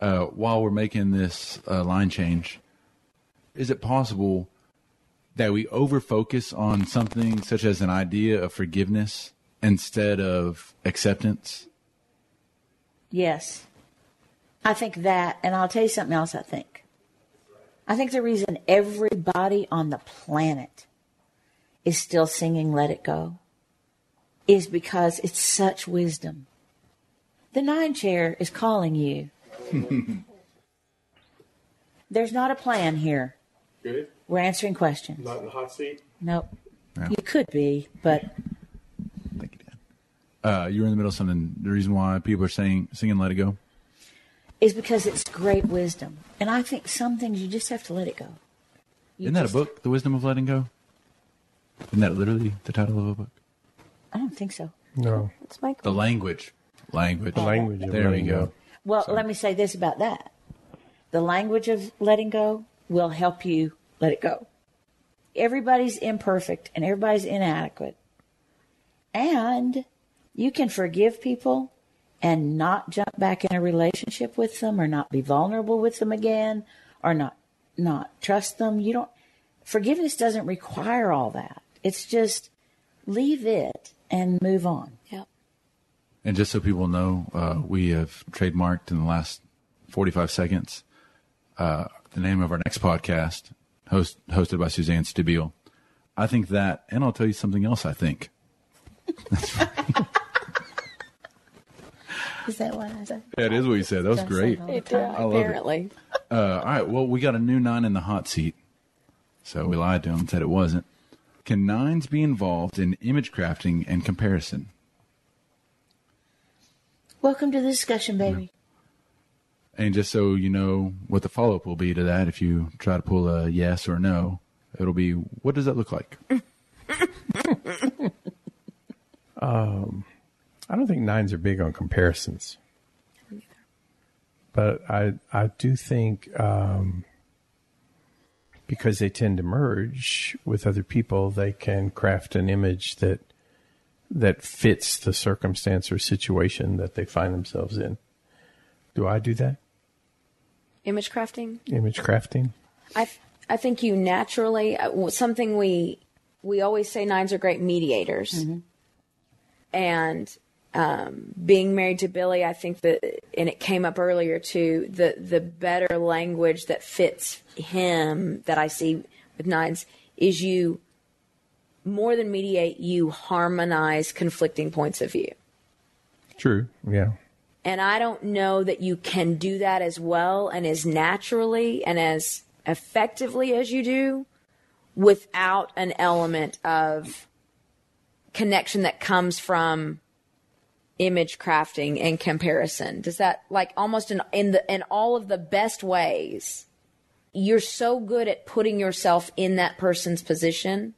Uh, while we're making this uh, line change, is it possible that we over focus on something such as an idea of forgiveness instead of acceptance? Yes. I think that, and I'll tell you something else I think. I think the reason everybody on the planet is still singing Let It Go is because it's such wisdom. The nine chair is calling you. There's not a plan here. Good. We're answering questions. Not in the hot seat. Nope. Yeah. You could be, but Thank you, Dan. Uh, you're in the middle of something. The reason why people are saying singing "Let It Go." Is because it's great wisdom. And I think some things you just have to let it go. You Isn't that a book? The Wisdom of Letting Go. Isn't that literally the title of a book? I don't think so. No. It's Michael. The language. Language. The language of There we go. go. Well, let me say this about that. The language of letting go will help you let it go. Everybody's imperfect and everybody's inadequate. And you can forgive people and not jump back in a relationship with them or not be vulnerable with them again or not not trust them. You don't forgiveness doesn't require all that. It's just leave it and move on. Yep. And just so people know, uh, we have trademarked in the last 45 seconds uh, the name of our next podcast, host, hosted by Suzanne Stabile. I think that, and I'll tell you something else I think. Is that what I said? That is what you said. That was great. all the. I love it. Uh, all right. Well, we got a new nine in the hot seat. So we lied to him, said it wasn't. Can nines be involved in image crafting and comparison? Welcome to the discussion, baby. And just so you know what the follow up will be to that, if you try to pull a yes or no, it'll be what does that look like? I don't think nines are big on comparisons. But I I do think um, because they tend to merge with other people, they can craft an image that that fits the circumstance or situation that they find themselves in. Do I do that? Image crafting. Image crafting? I I think you naturally uh, something we we always say nines are great mediators, and um, being married to Billy, I think that and it came up earlier too. The the better language that fits him that I see with nines is you more than mediate, you harmonize conflicting points of view. True. Yeah. And I don't know that you can do that as well and as naturally and as effectively as you do without an element of connection that comes from image crafting and comparison. Does that like almost in in the in all of the best ways you're so good at putting yourself in that person's position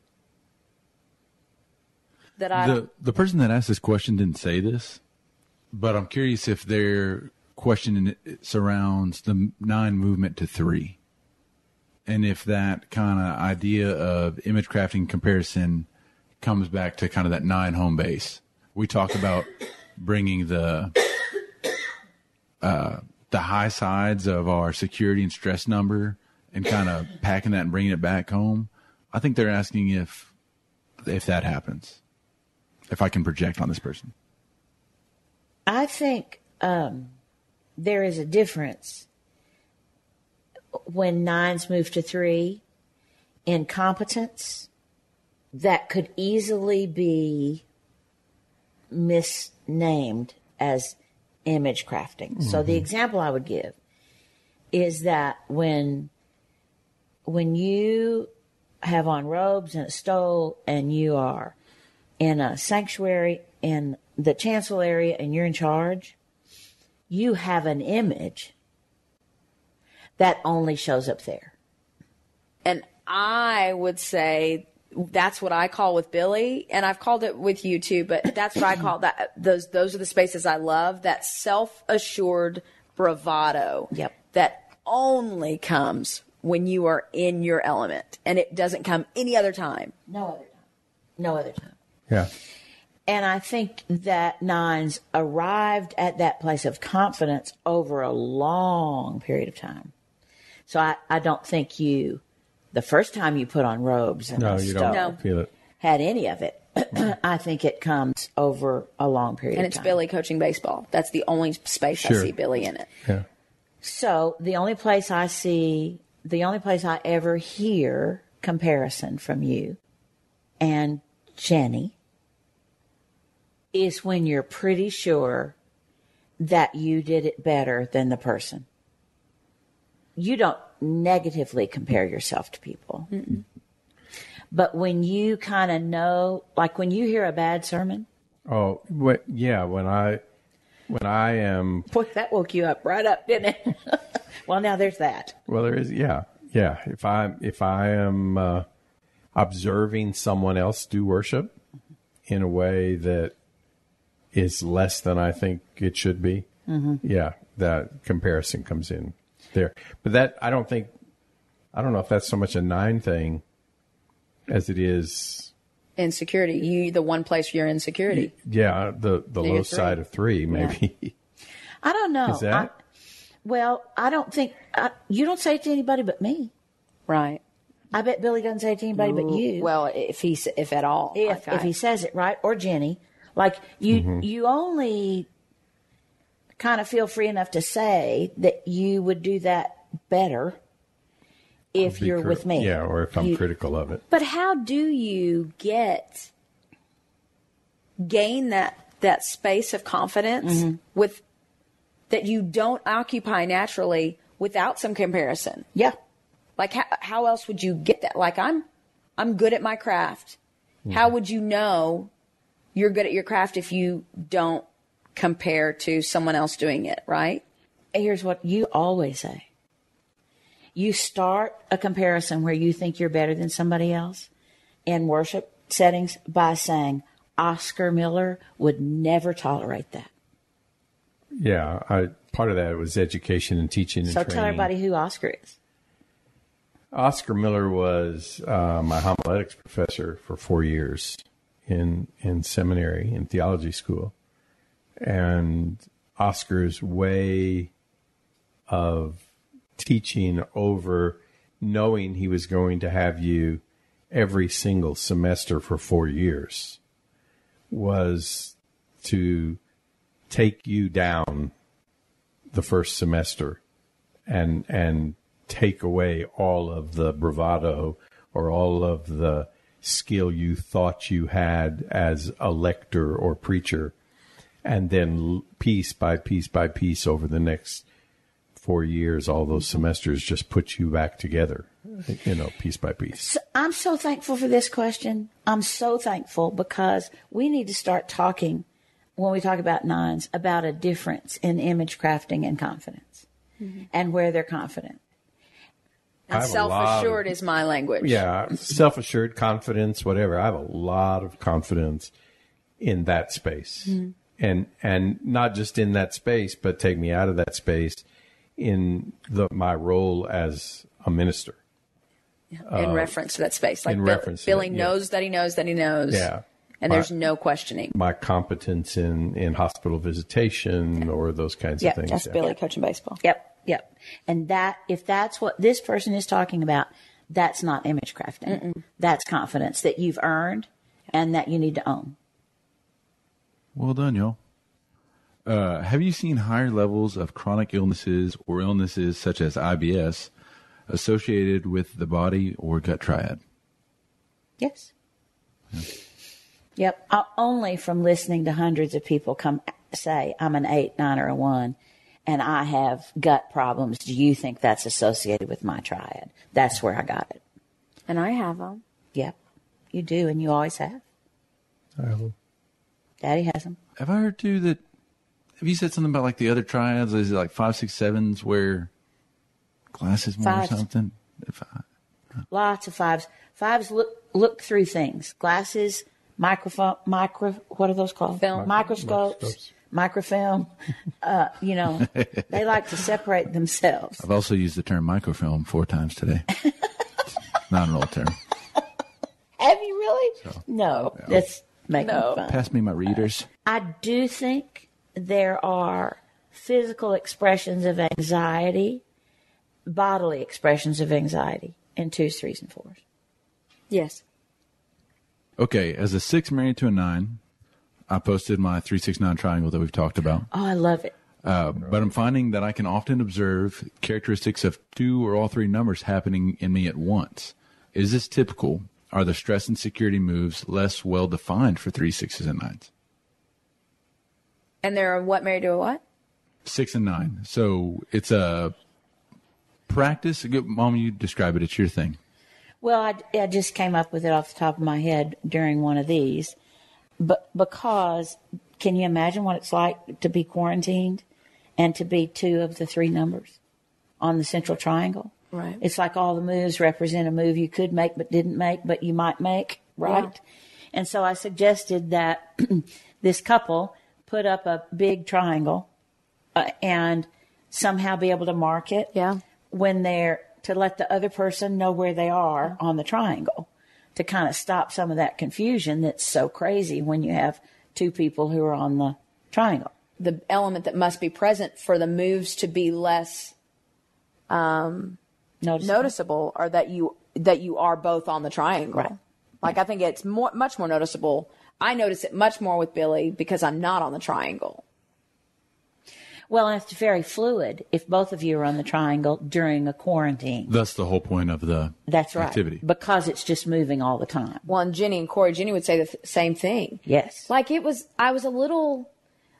that I the the person that asked this question didn't say this, but I'm curious if their question surrounds the nine movement to three, and if that kind of idea of image crafting comparison comes back to kind of that nine home base. We talk about bringing the uh, the high sides of our security and stress number and kind of packing that and bringing it back home. I think they're asking if if that happens if I can project on this person. I think um, there is a difference when nines move to three in competence that could easily be misnamed as image crafting. So the mm-hmm. example I would give is that when when you have on robes and a stole and you are in a sanctuary in the chancel area and you're in charge, you have an image that only shows up there. and I would say that's what I call with Billy, and I've called it with you too. But that's what I call that. Those those are the spaces I love. That self assured bravado. Yep. That only comes when you are in your element and it doesn't come any other time. No other time. No other time. Yeah. And I think that nines arrived at that place of confidence over a long period of time. So I, I don't think you, the first time you put on robes and No, you stole, don't No. feel it. had any of it. I think it comes over a long period And of it's. Billy coaching baseball. That's the only space Sure. I see Billy in it. Yeah. So the only place I see, the only place I ever hear comparison from you and Jenny is when you're pretty sure that you did it better than the person. You don't negatively compare yourself to people. But when you kind of know, like when you hear a bad sermon, Oh, what? Yeah. When I, when I am, boy, that woke you up right up, didn't it? well, now there's that. well, there is. Yeah. Yeah. If I, if I am uh, observing someone else do worship in a way that is less than I think it should be, yeah, that comparison comes in there. But that I don't think, I don't know if that's so much a nine thing as it is Insecurity. You, the one place you're insecurity. Yeah, the the Negative low three. side of three, maybe. I don't know. Is that? I, well, I don't think I, you don't say it to anybody but me. Right. I bet Billy doesn't say it to anybody but you. Well, if he's, if at all. if Like I- if he says it right, or Jenny, like you Mm-hmm. you only kind of feel free enough to say that you would do that better if Be you're cri- with me. Yeah, or if I'm You- critical of it. But how do you get gain that that space of confidence Mm-hmm. with that you don't occupy naturally without some comparison? Yeah. Like how, how else would you get that? Like I'm I'm good at my craft. How would you know you're good at your craft if you don't compare to someone else doing it, right? Here's what you always say. You start a comparison where you think you're better than somebody else in worship settings by saying Oscar Miller would never tolerate that. Yeah, I part of that was education and teaching and So training. tell everybody who Oscar is. Oscar Miller was uh, my homiletics professor for four years in in seminary in theology school, and Oscar's way of teaching over knowing he was going to have you every single semester for four years was to take you down the first semester and and take away all of the bravado or all of the skill you thought you had as a lector or preacher and then piece by piece by piece over the next four years all those semesters just put you back together you know piece by piece I'm so thankful for this question. I'm so thankful because we need to start talking when we talk about nines about a difference in image crafting and confidence mm-hmm. and where they're confident. I And have of- self assured is my language. yeah self-assured confidence whatever i have a lot of confidence in that space mm-hmm. And and not just in that space but take me out of that space in the my role as a minister in uh, reference to that space. Like in Bill- reference to Billy that, yeah. knows that he knows that he knows. Yeah. And My- there's no questioning. my competence in in hospital visitation or those kinds Yeah, of things That's yeah. Billy coaching baseball. Yep, yep. And that if that's what this person is talking about, that's not image crafting. That's confidence that you've earned and that you need to own. Well done, y'all. Uh, have you seen higher levels of chronic illnesses or illnesses such as IBS associated with the body or gut triad? Yes. Yep. Uh, only from listening to hundreds of people come say, I'm an eight, nine, or a one, and I have gut problems. Do you think that's associated with my triad? That's where I got it. And I have them. Yep. You do, and you always have. Oh. Daddy has them. Have I heard too that? Have you said something about like the other triads? Is it like five, six, sevens where glasses more Fives. or something? If I, Lots of fives. Fives look look through things. Glasses, microphone, micro. What are those called? Film. Microscopes, Microscopes. microfilm. Uh, you know, they like to separate themselves. I've also used the term microfilm four times today. Not an old term. Have you really? no, that's making No. fun. Pass me my readers. I do think there are physical expressions of anxiety, bodily expressions of anxiety in twos, threes, and fours. Yes. Okay, as a six married to a nine, I posted my three six nine triangle that we've talked about. Oh, I love it. Uh, but I'm finding that I can often observe characteristics of two or all three numbers happening in me at once. Is this typical? Are the stress and security moves less well defined for three sixes and nines? And they're what married to a what? Six and nine. So it's a practice. Good- Mom, you describe it. It's your thing. Well, I, I just came up with it off the top of my head during one of these, but because can you imagine what it's like to be quarantined and to be two of the three numbers on the central triangle? Right. It's like all the moves represent a move you could make but didn't make, but you might make, right? And so I suggested that this couple put up a big triangle uh, and somehow be able to mark it Yeah. when they're to let the other person know where they are on the triangle to kind of stop some of that confusion that's so crazy when you have two people who are on the triangle. The element that must be present for the moves to be less Notice noticeable are that you that you are both on the triangle. Right. Like I think it's more much more noticeable. I notice it much more with Billy because I'm not on the triangle. Well, and it's very fluid if both of you are on the triangle during a quarantine. That's the whole point of the That's right. activity. Because it's just moving all the time. Well, and Jenny and Corey, Jenny would say the th- same thing. Yes. Like it was, I was a little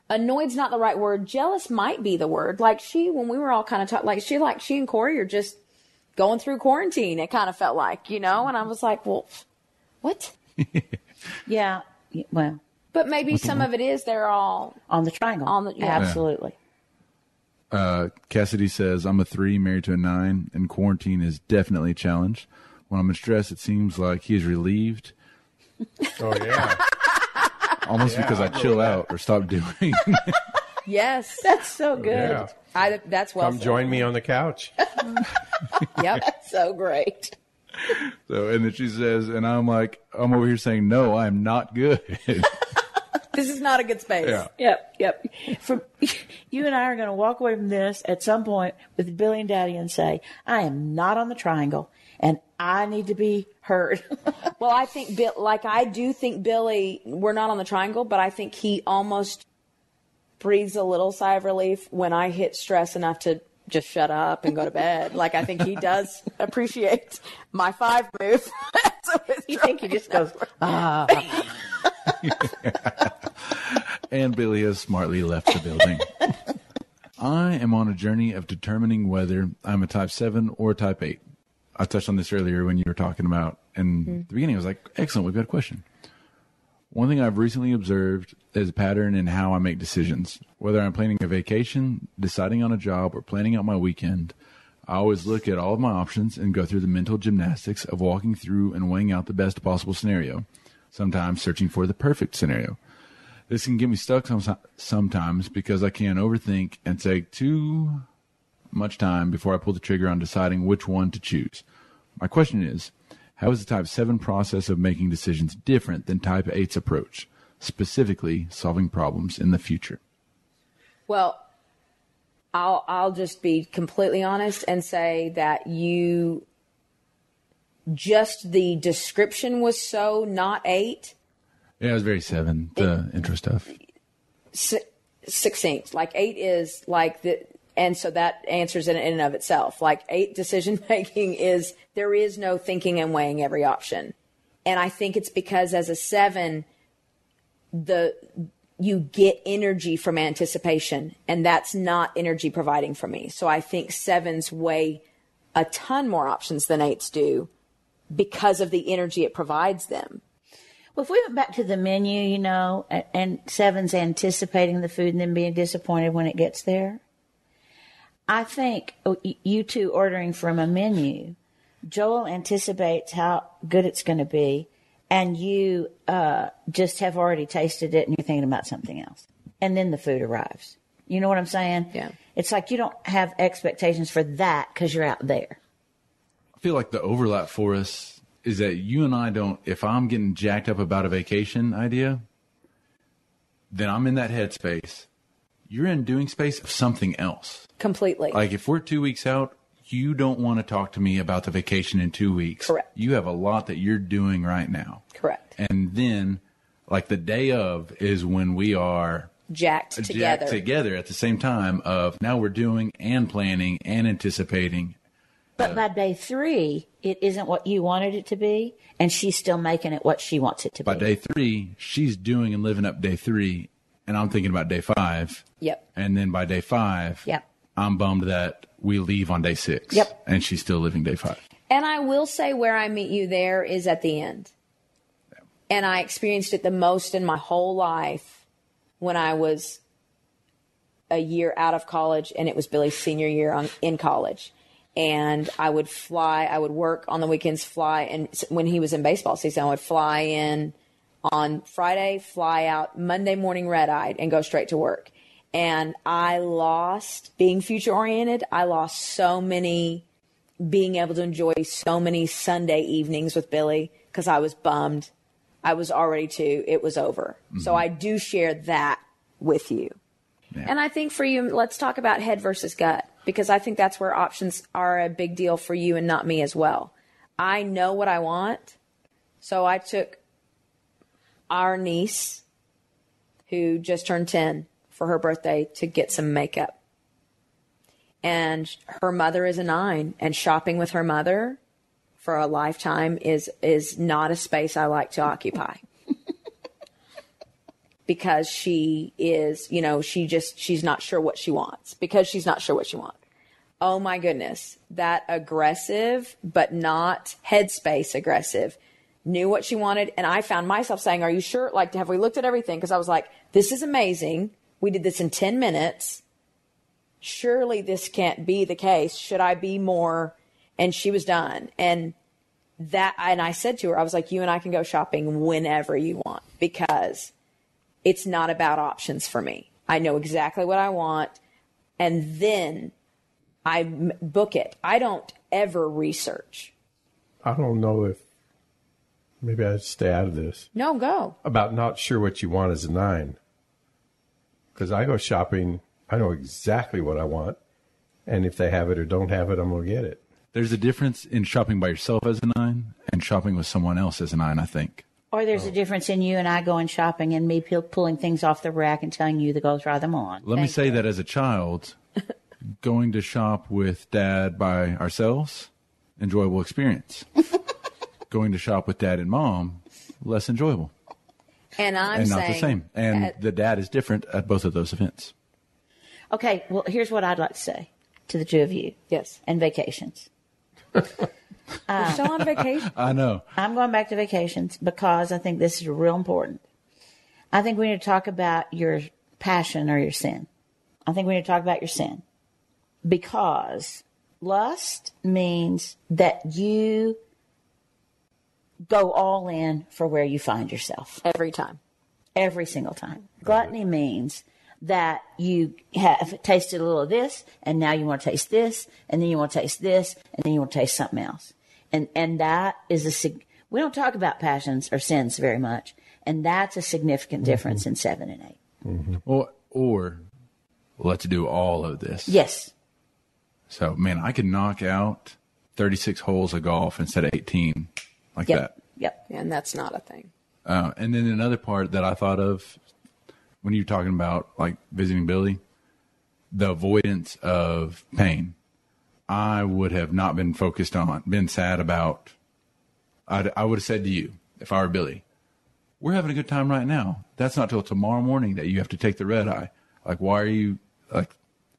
annoyed's not the right word. Jealous might be the word. Like she, when we were all kind of talking, like she, like she and Corey are just going through quarantine. It kind of felt like, you know, and I was like, well, what? Yeah. Well, But maybe some of it is they're all on the triangle. On the- yeah. Absolutely. Uh, Cassidy says, I'm a three married to a nine, and quarantine is definitely a challenge. When I'm in stress, it seems like he is relieved, Oh yeah. almost because I chill out or stop doing. yes. That's so good. yeah. I, that's well. Come said. join me on the couch. Yep. So great. so, and then she says, and I'm like, I'm over here saying, no, I'm not good. this is not a good space. yeah. Yep, yep. From you and I are going to walk away from this at some point with Billy and Daddy and say, "I am not on the triangle, and I need to be heard." Well, I think Bill, like I do think Billy, we're not on the triangle, but I think he almost breathes a little sigh of relief when I hit stress enough to just shut up and go to bed. like I think he does appreciate my five move. so you think he just goes, ah. and Billy has smartly left the building. I am on a journey of determining whether I'm a type 7 or type 8. I touched on this earlier when you were talking about, in mm-hmm. the beginning, I was like, excellent, we've got a question. One thing I've recently observed is a pattern in how I make decisions. Whether I'm planning a vacation, deciding on a job, or planning out my weekend, I always look at all of my options and go through the mental gymnastics of walking through and weighing out the best possible scenario, sometimes searching for the perfect scenario. This can get me stuck some, sometimes because I can overthink and take too much time before I pull the trigger on deciding which one to choose. My question is, how is the type 7 process of making decisions different than type 8's approach, specifically solving problems in the future? Well, I'll I'll just be completely honest and say that you just the description was so not eight Yeah, it was very 7, the intro stuff. su- succinct. Like eight is like the, and so that answers it in and of itself. Like eight decision making is there is no thinking and weighing every option, and I think it's because as a seven, the you get energy from anticipation, and that's not energy providing for me. So I think sevens weigh a ton more options than eights do because of the energy it provides them. Well, if we went back to the menu, you know, and, and Seven's anticipating the food and then being disappointed when it gets there, I think oh, you two ordering from a menu, Joel anticipates how good it's going to be, and you uh, just have already tasted it and you're thinking about something else. and then the food arrives. You know what I'm saying? Yeah. It's like you don't have expectations for that because you're out there. I feel like the overlap for us is that you and I don't, if I'm getting jacked up about a vacation idea, then I'm in that headspace. You're in doing space of something else. Completely. Like if we're two weeks out, you don't want to talk to me about the vacation in two weeks. Correct. You have a lot that you're doing right now. Correct. And then, like the day of is when we are Jacked jacked together. together at the same time. Of now we're doing and planning and anticipating. But by day three, it isn't what you wanted it to be, and she's still making it what she wants it to By be. By day three, she's doing and living up day three, and I'm thinking about day five. Yep. And then by day five, Yep. I'm bummed that we leave on day six. Yep. And she's still living day five. And I will say where I meet you there is at the end. And I experienced it the most in my whole life when I was a year out of college and it was Billy's senior year on, in college. And I would fly, I would work on the weekends, fly. And when he was in baseball season, I would fly in on Friday, fly out Monday morning red eyed and go straight to work. And I lost being future oriented. I lost so many being able to enjoy so many Sunday evenings with Billy because I was bummed. I was already too, it was over. So mm-hmm. I do share that with you. And I think for you, let's talk about head versus gut because I think that's where options are a big deal for you and not me as well. I know what I want. So I took our niece, who just turned 10 for her birthday, to get some makeup and her mother is a nine and shopping with her mother for a lifetime is is not a space I like to occupy. because she is, you know, she just she's not sure what she wants because she's not sure what she wants. Oh my goodness, that aggressive but not headspace aggressive knew what she wanted and I found myself saying, "Are you sure? Like have we looked at everything?" because I was like, "This is amazing. We did this in 10 minutes." surely this can't be the case. Should I be more? And she was done. And that, and I said to her, I was like, you and I can go shopping whenever you want because it's not about options for me. I know exactly what I want. And then I book it. I don't ever research. I don't know if maybe I'd stay out of this No, go. about not sure what you want as a nine. Because I go shopping, I know exactly what I want, and if they have it or don't have it, I'm going to get it. There's a difference in shopping by yourself as a nine and shopping with someone else as a nine, I think. Or there's a oh. difference in you and I going shopping and me pu- pulling things off the rack and telling you to go try them on. Let me say you. that as a child, going to shop with dad by ourselves, enjoyable experience. going to shop with dad and mom, less enjoyable And I'm and saying, not the same. And at- the dad is different at both of those events. Okay, well, here's what I'd like to say to the two of you yes, and vacations. we're still on vacation. I know. I'm going back to vacations because I think this is real important. I think we need to talk about your passion or your sin. I think we need to talk about your sin because lust means that you go all in for where you find yourself Every time. every single time. Gluttony means that you have tasted a little of this and now you want to taste this and then you want to taste this and then you want to taste something else. And and that is a sig- we don't talk about passions or sins very much and that's a significant mm-hmm. difference in 7 and 8. Mm-hmm. Or, or let's do all of this. Yes. So, man, I could knock out 36 holes of golf instead of 18 like Yep. that. Yep. And that's not a thing. Uh, and then another part that I thought of when you're talking about like visiting Billy, the avoidance of pain. I would have not been focused on, been sad about. I'd, I would have said to you, if I were Billy, we're having a good time right now. That's not till tomorrow morning that you have to take the red eye. Like, why are you like,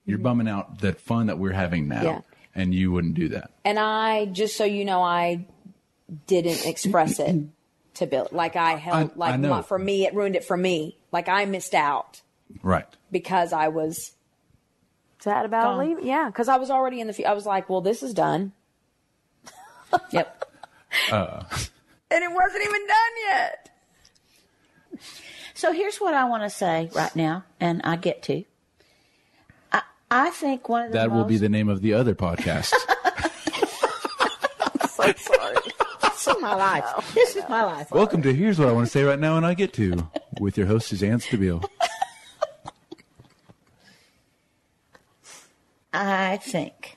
you're bumming out the fun that we're having now, Yeah. and you wouldn't do that. And I, just so you know, I didn't express it to Bill. Like I held, I- like I my- for me, it ruined it for me. Like I missed out Right. because I was sad about Gone. leaving. Yeah, because I was already in the. fu- I was like, well, this is done, Yep. Uh. and it wasn't even done yet. So here's what I want to say right now, and I get to. I, I think one of the That will be the name of the other podcast. I'm so sorry. This is my life. This is my life. Welcome to Here's What I Want to Say Right Now, and I Get To, with your host, Suzanne Stabile. I think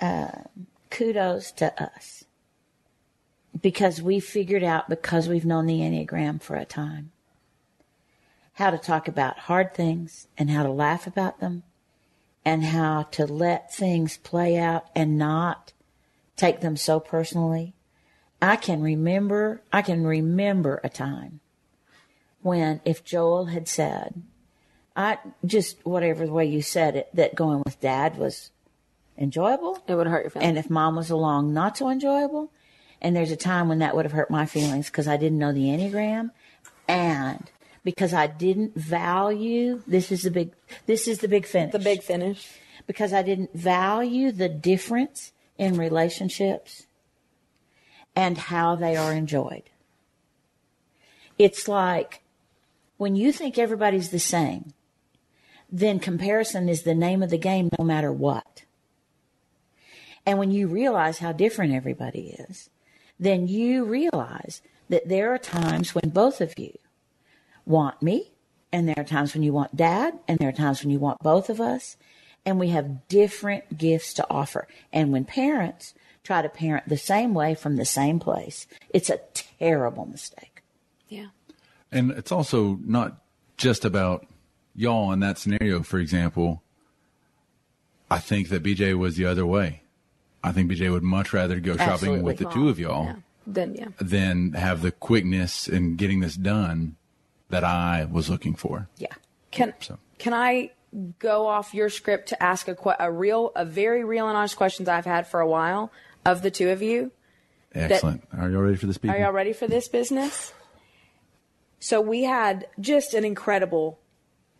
uh, kudos to us because we figured out because we've known the Enneagram for a time how to talk about hard things and how to laugh about them and how to let things play out and not take them so personally. I can remember, I can remember a time when if Joel had said, I just whatever the way you said it, that going with dad was enjoyable. It would hurt your feelings. And if mom was along, not so enjoyable. And there's a time when that would have hurt my feelings because I didn't know the Enneagram and because I didn't value this is the big this is the big finish. the big finish. because I didn't value the difference in relationships and how they are enjoyed. It's like when you think everybody's the same, then comparison is the name of the game no matter what. And when you realize how different everybody is, then you realize that there are times when both of you want me, and there are times when you want dad, and there are times when you want both of us, and we have different gifts to offer. And when parents try to parent the same way from the same place, it's a terrible mistake. Yeah. And it's also not just about y'all in that scenario, for example. I think that BJ was the other way. I think BJ would much rather go shopping with the two of y'all Yeah. Then yeah. than have the quickness in getting this done that I was looking for. Yeah. Can So- can I go off your script to ask a que- a real a very real and honest questions I've had for a while of the two of you? Excellent. Are y'all ready for this, people? Are y'all ready for this business? So we had just an incredible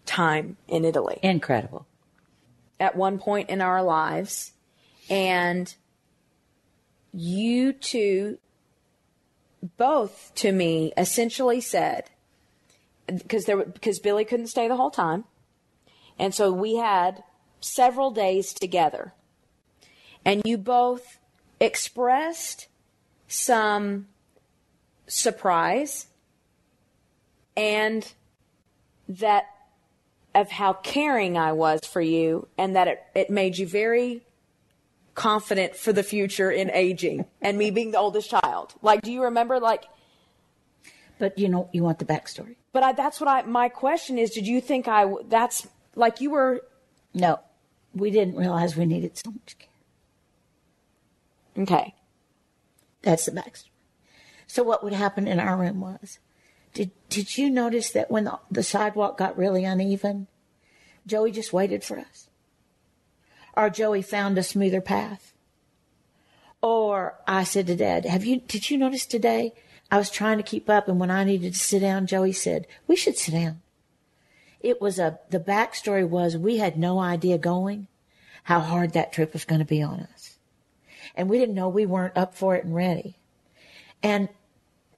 time in Italy Incredible. at one point in our lives, and you two both to me essentially said because there because Billy couldn't stay the whole time, and so we had several days together, and you both expressed some surprise and that of how caring I was for you and that it, it made you very confident for the future in aging and me being the oldest child. Like, do you remember like But you know, you want the backstory. but I, that's what I my question is did you think I, that's like you were No, we didn't realize we needed so much care. okay. That's the backstory. So what would happen in our room was, did did you notice that when the, the sidewalk got really uneven, Joey just waited for us, or Joey found a smoother path, or I said to Dad, "Have you? Did you notice today? I was trying to keep up, and when I needed to sit down, Joey said we should sit down." It was a the backstory was we had no idea going how hard that trip was going to be on us and we didn't know we weren't up for it and ready. And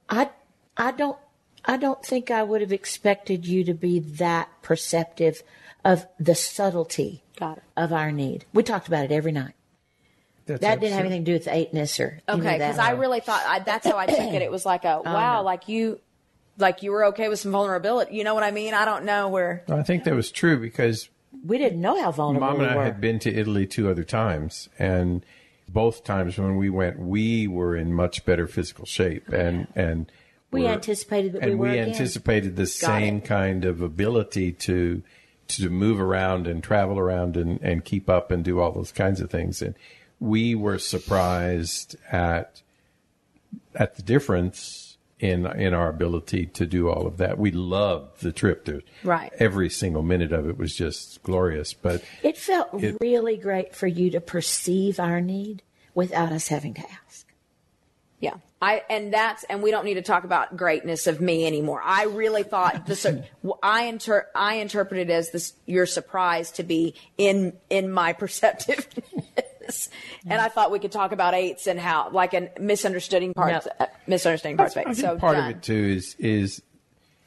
I, I don't, I don't think I would have expected you to be that perceptive of the subtlety Got of our need. We talked about it every night. That's That didn't have anything to do with eightness or Okay, because I really thought I, that's how I took it. It was like a wow, no. like you, like you were okay with some vulnerability. You know what I mean? I don't know where. I think that was true because we didn't know how vulnerable Mom and we I had been to Italy two other times, and both times when we went, we were in much better physical shape, and and we were- anticipated that we and were we anticipated the same it. kind of ability to to move around and travel around and, and keep up and do all those kinds of things. And we were surprised at at the difference in in our ability to do all of that. We loved the trip. There, Right. Every single minute of it was just glorious. But It felt It- really great for you to perceive our need without us having to ask. Yeah. I and that's and we don't need to talk about greatness of me anymore. I really thought the sur- I inter I interpreted as this your surprise to be in in my perceptiveness, and I thought we could talk about eights and how like a misunderstanding parts No. uh, misunderstanding parts of I eight. think So part done. of it too is is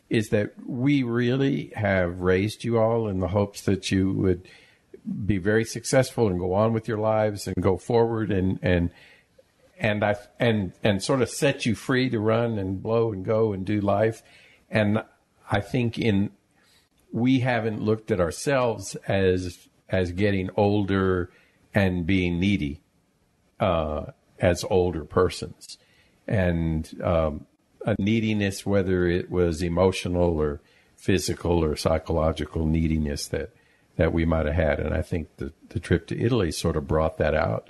is that we really have raised you all in the hopes that you would be very successful and go on with your lives and go forward and and and I and and sort of set you free to run and blow and go and do life. And I think in we haven't looked at ourselves as as getting older and being needy uh, as older persons, and um, a neediness, whether it was emotional or physical or psychological neediness that that we might have had. And I think the the trip to Italy sort of brought that out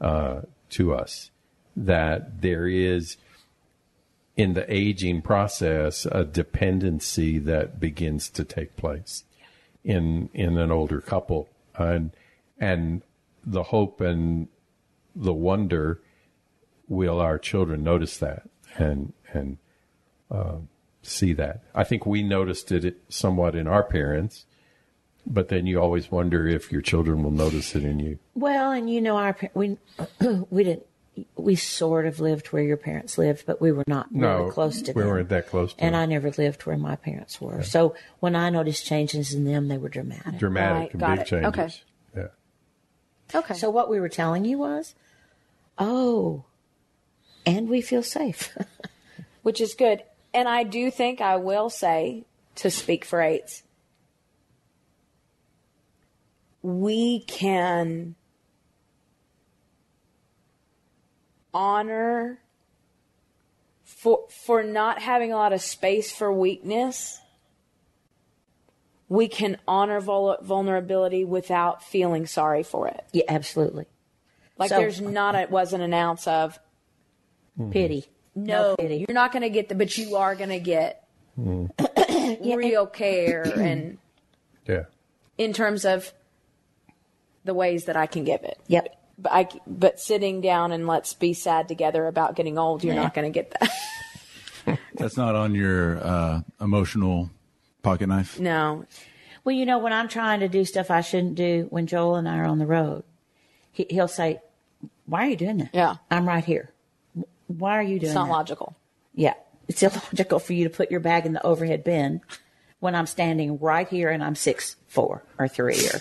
uh, to us that there is in the aging process a dependency that begins to take place in in an older couple and and the hope and the wonder will our children notice that and and uh, see that I think we noticed it somewhat in our parents but then you always wonder if your children will notice it in you Well, and you know, our par- we we didn't we sort of lived where your parents lived, but we were not no really close to we them. weren't that close to them and them. I never lived where my parents were. So when I noticed changes in them, they were dramatic. dramatic Right, and got big it. changes Okay. Okay. So what we were telling you was, oh, and we feel safe. which is good. And I do think I will say, to speak for eights, we can honor for for not having a lot of space for weakness. We can honor vul- vulnerability without feeling sorry for it. yeah, absolutely. Like So- there's not it wasn't an ounce of Pity. no, pity. you're not going to get the, but you are going to get real care and yeah in terms of the ways that I can give it. Yep. But I, but sitting down and let's be sad together about getting old, you're Yeah. not going to get that. That's not on your uh, emotional pocket knife. no. Well, you know, when I'm trying to do stuff I shouldn't do, when Joel and I are on the road, he, he'll say, "Why are you doing that?" Yeah. I'm right here. Why are you doing that? It's not that? logical. Yeah, it's illogical for you to put your bag in the overhead bin when I'm standing right here and I'm six four or three or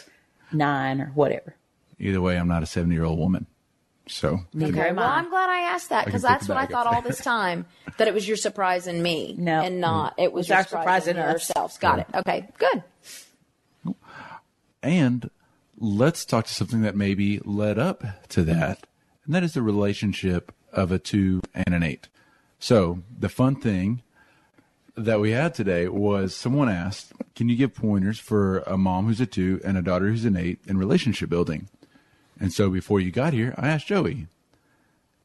nine or whatever. Either way, I'm not a 70 year old woman. So Neither am Well, I. I'm glad I asked that because that's what I thought all this time that it was your surprise in me. No. and not it was It's your our surprise, surprise in ourselves. us. yourselves. Got it. Okay, good. And let's talk to something that maybe led up to that, and that is the relationship of a two and an eight. So the fun thing that we had today was someone asked, "Can you give pointers for a mom who's a two and a daughter who's an eight in relationship building?" And so before you got here, I asked Joey,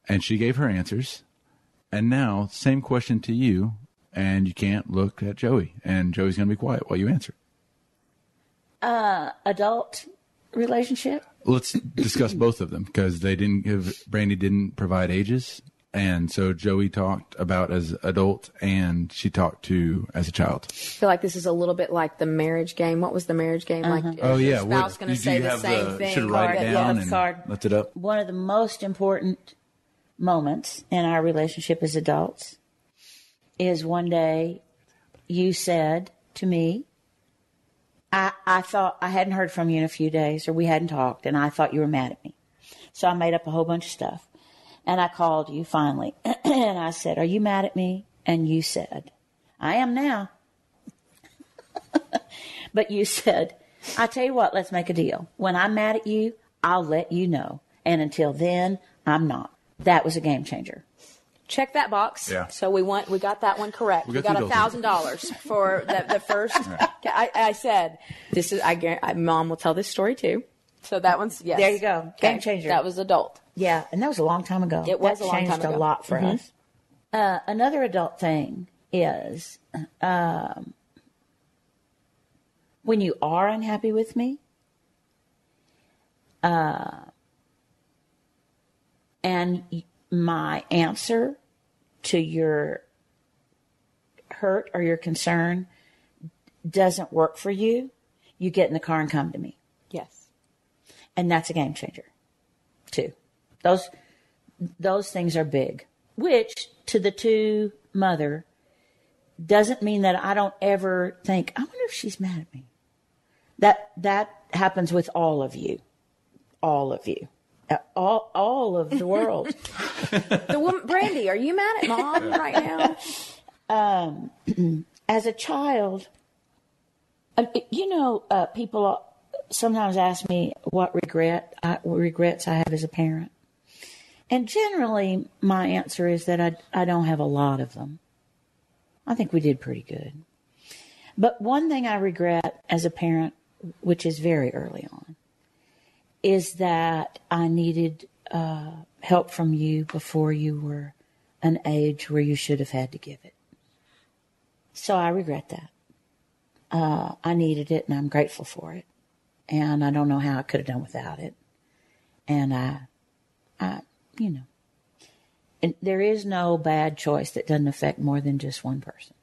and she gave her answers. And now, same question to you, and you can't look at Joey, and Joey's going to be quiet while you answer. Uh, adult relationship. let's discuss both of them because they didn't give Brandy didn't provide ages, and so Joey talked about as adult, and she talked to as a child. I feel like this is a little bit like the marriage game. What was the marriage game like? Uh-huh. Oh is your yeah, spouse going to say the same thing? Should write it Card, yeah, down the and card. lift it up. One of the most important moments in our relationship as adults is one day you said to me, I, I thought I hadn't heard from you in a few days or we hadn't talked and I thought you were mad at me. So I made up a whole bunch of stuff and I called you finally and I said, Are you mad at me? And you said, I am now. but you said, I tell you what, let's make a deal. When I'm mad at you, I'll let you know. And until then, I'm not. That was a game changer. Check that box. Yeah. So we went. We got that one correct. We We, got got a thousand dollars for the, the first. I, I said this is. I, guar- I mom will tell this story too. So that one's yes. There you go. Game changer. That was adult. Yeah, and that was a long time ago. It was that a long time changed ago. a lot for Mhm. us. Uh, another adult thing is um, when you are unhappy with me, uh, and my answer to your hurt or your concern doesn't work for you, you get in the car and come to me Yes. and that's a game changer too those those things are big which to the two mother doesn't mean that I don't ever think, I wonder if she's mad at me. That that happens with all of you, all of you, Uh, all all of the world. The woman, Brandy, are you mad at mom right now? As a child, uh, you know, uh, people sometimes ask me what regret I, what regrets I have as a parent, and generally my answer is that I I don't have a lot of them. I think we did pretty good. But one thing I regret as a parent, which is very early on, is that I needed uh, help from you before you were an age where you should have had to give it. So I regret that. Uh, I needed it and I'm grateful for it. And I don't know how I could have done without it. And I, I, you know, and there is no bad choice that doesn't affect more than just one person.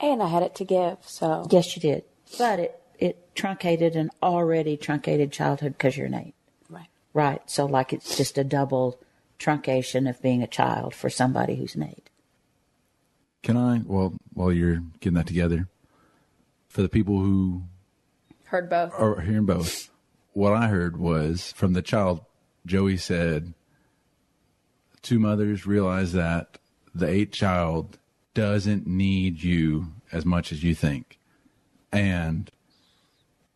And I had it to give, so. Yes, you did. But it, it truncated an already truncated childhood because you're an eight. Right. Right. So, like, it's just a double truncation of being a child for somebody who's an eight. Can I, well, while you're getting that together, for the people who Heard both. or hearing both, what I heard was from the child, Joey said, two mothers realize that the eighth child doesn't need you as much as you think. And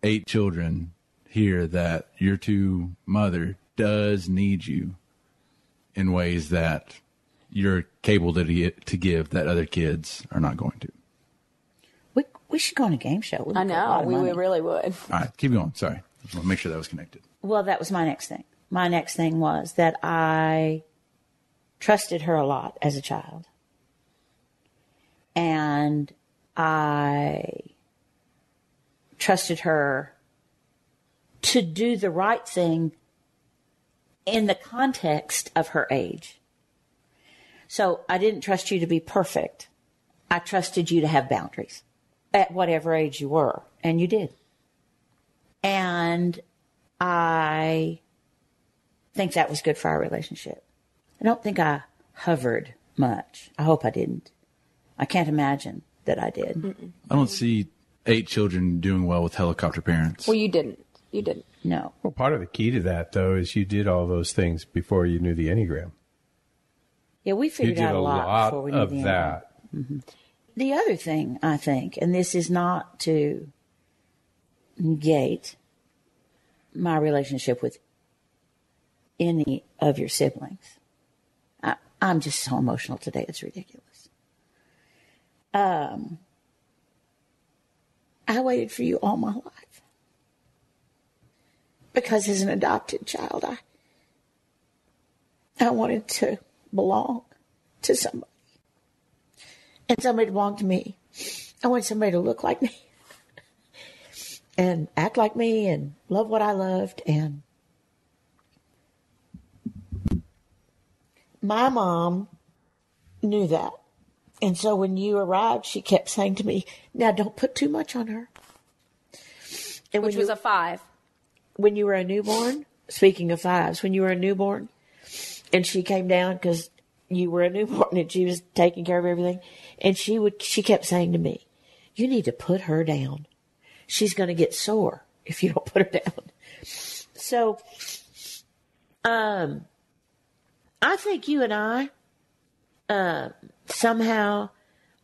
eight children hear that your two mother does need you in ways that you're capable to, to give that other kids are not going to. We, we should go on a game show. We I would get a lot know, we, we really would. All right, keep going. Sorry. I just want to make sure that was connected. Well, that was my next thing. My next thing was that I trusted her a lot as a child. And I trusted her to do the right thing in the context of her age. So I didn't trust you to be perfect. I trusted you to have boundaries at whatever age you were, and you did. And I think that was good for our relationship. I don't think I hovered much. I hope I didn't. I can't imagine that I did. I don't see eight children doing well with helicopter parents. Well, you didn't. You didn't. No. Well, part of the key to that, though, is you did all those things before you knew the Enneagram. Yeah, we figured out a a lot, lot before we knew of the Enneagram. that. Mm-hmm. The other thing I think, and this is not to negate my relationship with any of your siblings. I'm just so emotional today; it's ridiculous. Um, I waited for you all my life because, as an adopted child, I I wanted to belong to somebody and somebody to belong to me. I wanted somebody to look like me and act like me and love what I loved. And my mom knew that. And so when you arrived, she kept saying to me, now don't put too much on her. And Which was you, a five. when you were a newborn, speaking of fives, when you were a newborn and she came down because you were a newborn and she was taking care of everything. And she would, she kept saying to me, you need to put her down. She's going to get sore if you don't put her down. So, um, I think you and I, uh, somehow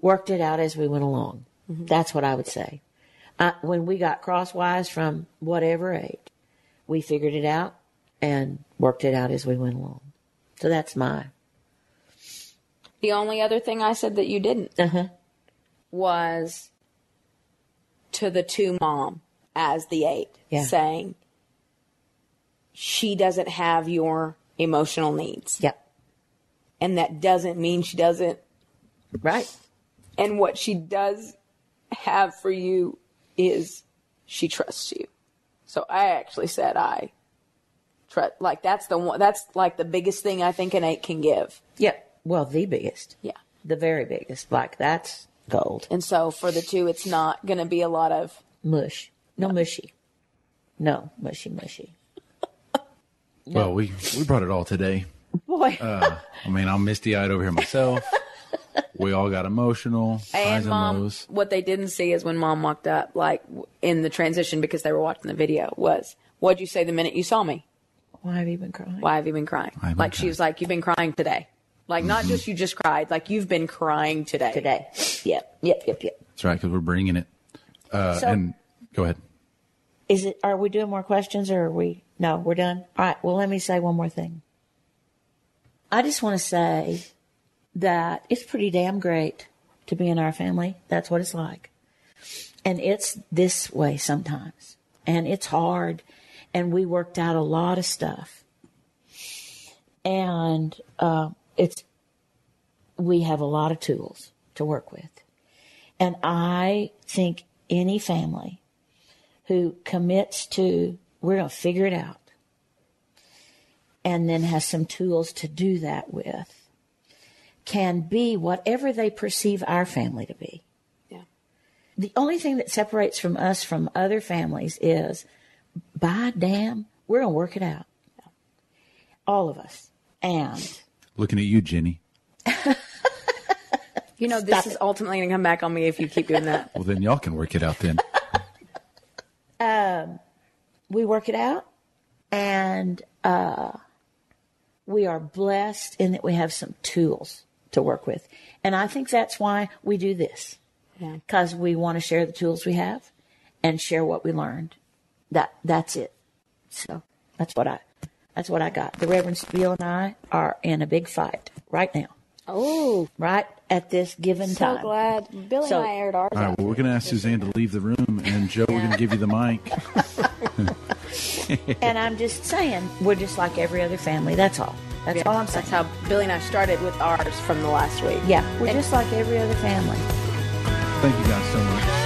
worked it out as we went along. That's what I would say. Uh, when we got crosswise from whatever age, we figured it out and worked it out as we went along. So that's my. The only other thing I said that you didn't Uh-huh. was to the two mom as the eight, Yeah. saying she doesn't have your emotional needs. Yep. And that doesn't mean she doesn't. Right. And what she does have for you is she trusts you. So I actually said I trust, like that's the one, that's like the biggest thing I think an eight can give. Yep. Well, the biggest. Yeah. The very biggest. Like that's gold. And so for the two, it's not going to be a lot of, Mush. No mushy. No mushy mushy. Well, we, we brought it all today. Boy. I mean, I'm misty eyed over here myself. we all got emotional. highs And and mom, lows. what they didn't see is when mom walked up, like in the transition because they were watching the video, was what'd you say the minute you saw me? Why have you been crying? Why have you been crying? Been Like she was like, you've been crying today. Like not just you just cried, like you've been crying today. Today. Yep, yep, yep, yep. That's right, because we're bringing it. Uh, So- and go ahead. Is it? Are we doing more questions, or are we? No, we're done. All right. Well, let me say one more thing. I just want to say that it's pretty damn great to be in our family. That's what it's like, and it's this way sometimes, and it's hard, and we worked out a lot of stuff, and uh, it's we have a lot of tools to work with, and I think any family who commits to we're going to figure it out and then has some tools to do that with can be whatever they perceive our family to be. Yeah. The only thing that separates from us from other families is by damn, we're going to work it out. All of us. And Looking at you, Jenny. You know, this is ultimately going to come back on me if you keep doing that. Well, then y'all can work it out then. Um, we work it out and uh, we are blessed in that we have some tools to work with. And i think that's why we do this. Yeah. because we want to share the tools we have and share what we learned. That that's it. So that's what i that's what i got. The reverend bill and i are in a big fight right now. Oh, right at this given so time. So glad. Billy So- and I aired ours All right, well, we're going to ask Suzanne to leave the room, and Joe, we're going to give you the mic. and i'm just saying we're just like every other family that's all that's all i'm saying That's how Billy and I started with ours from the last week. yeah we're And- just like every other family Thank you guys so much.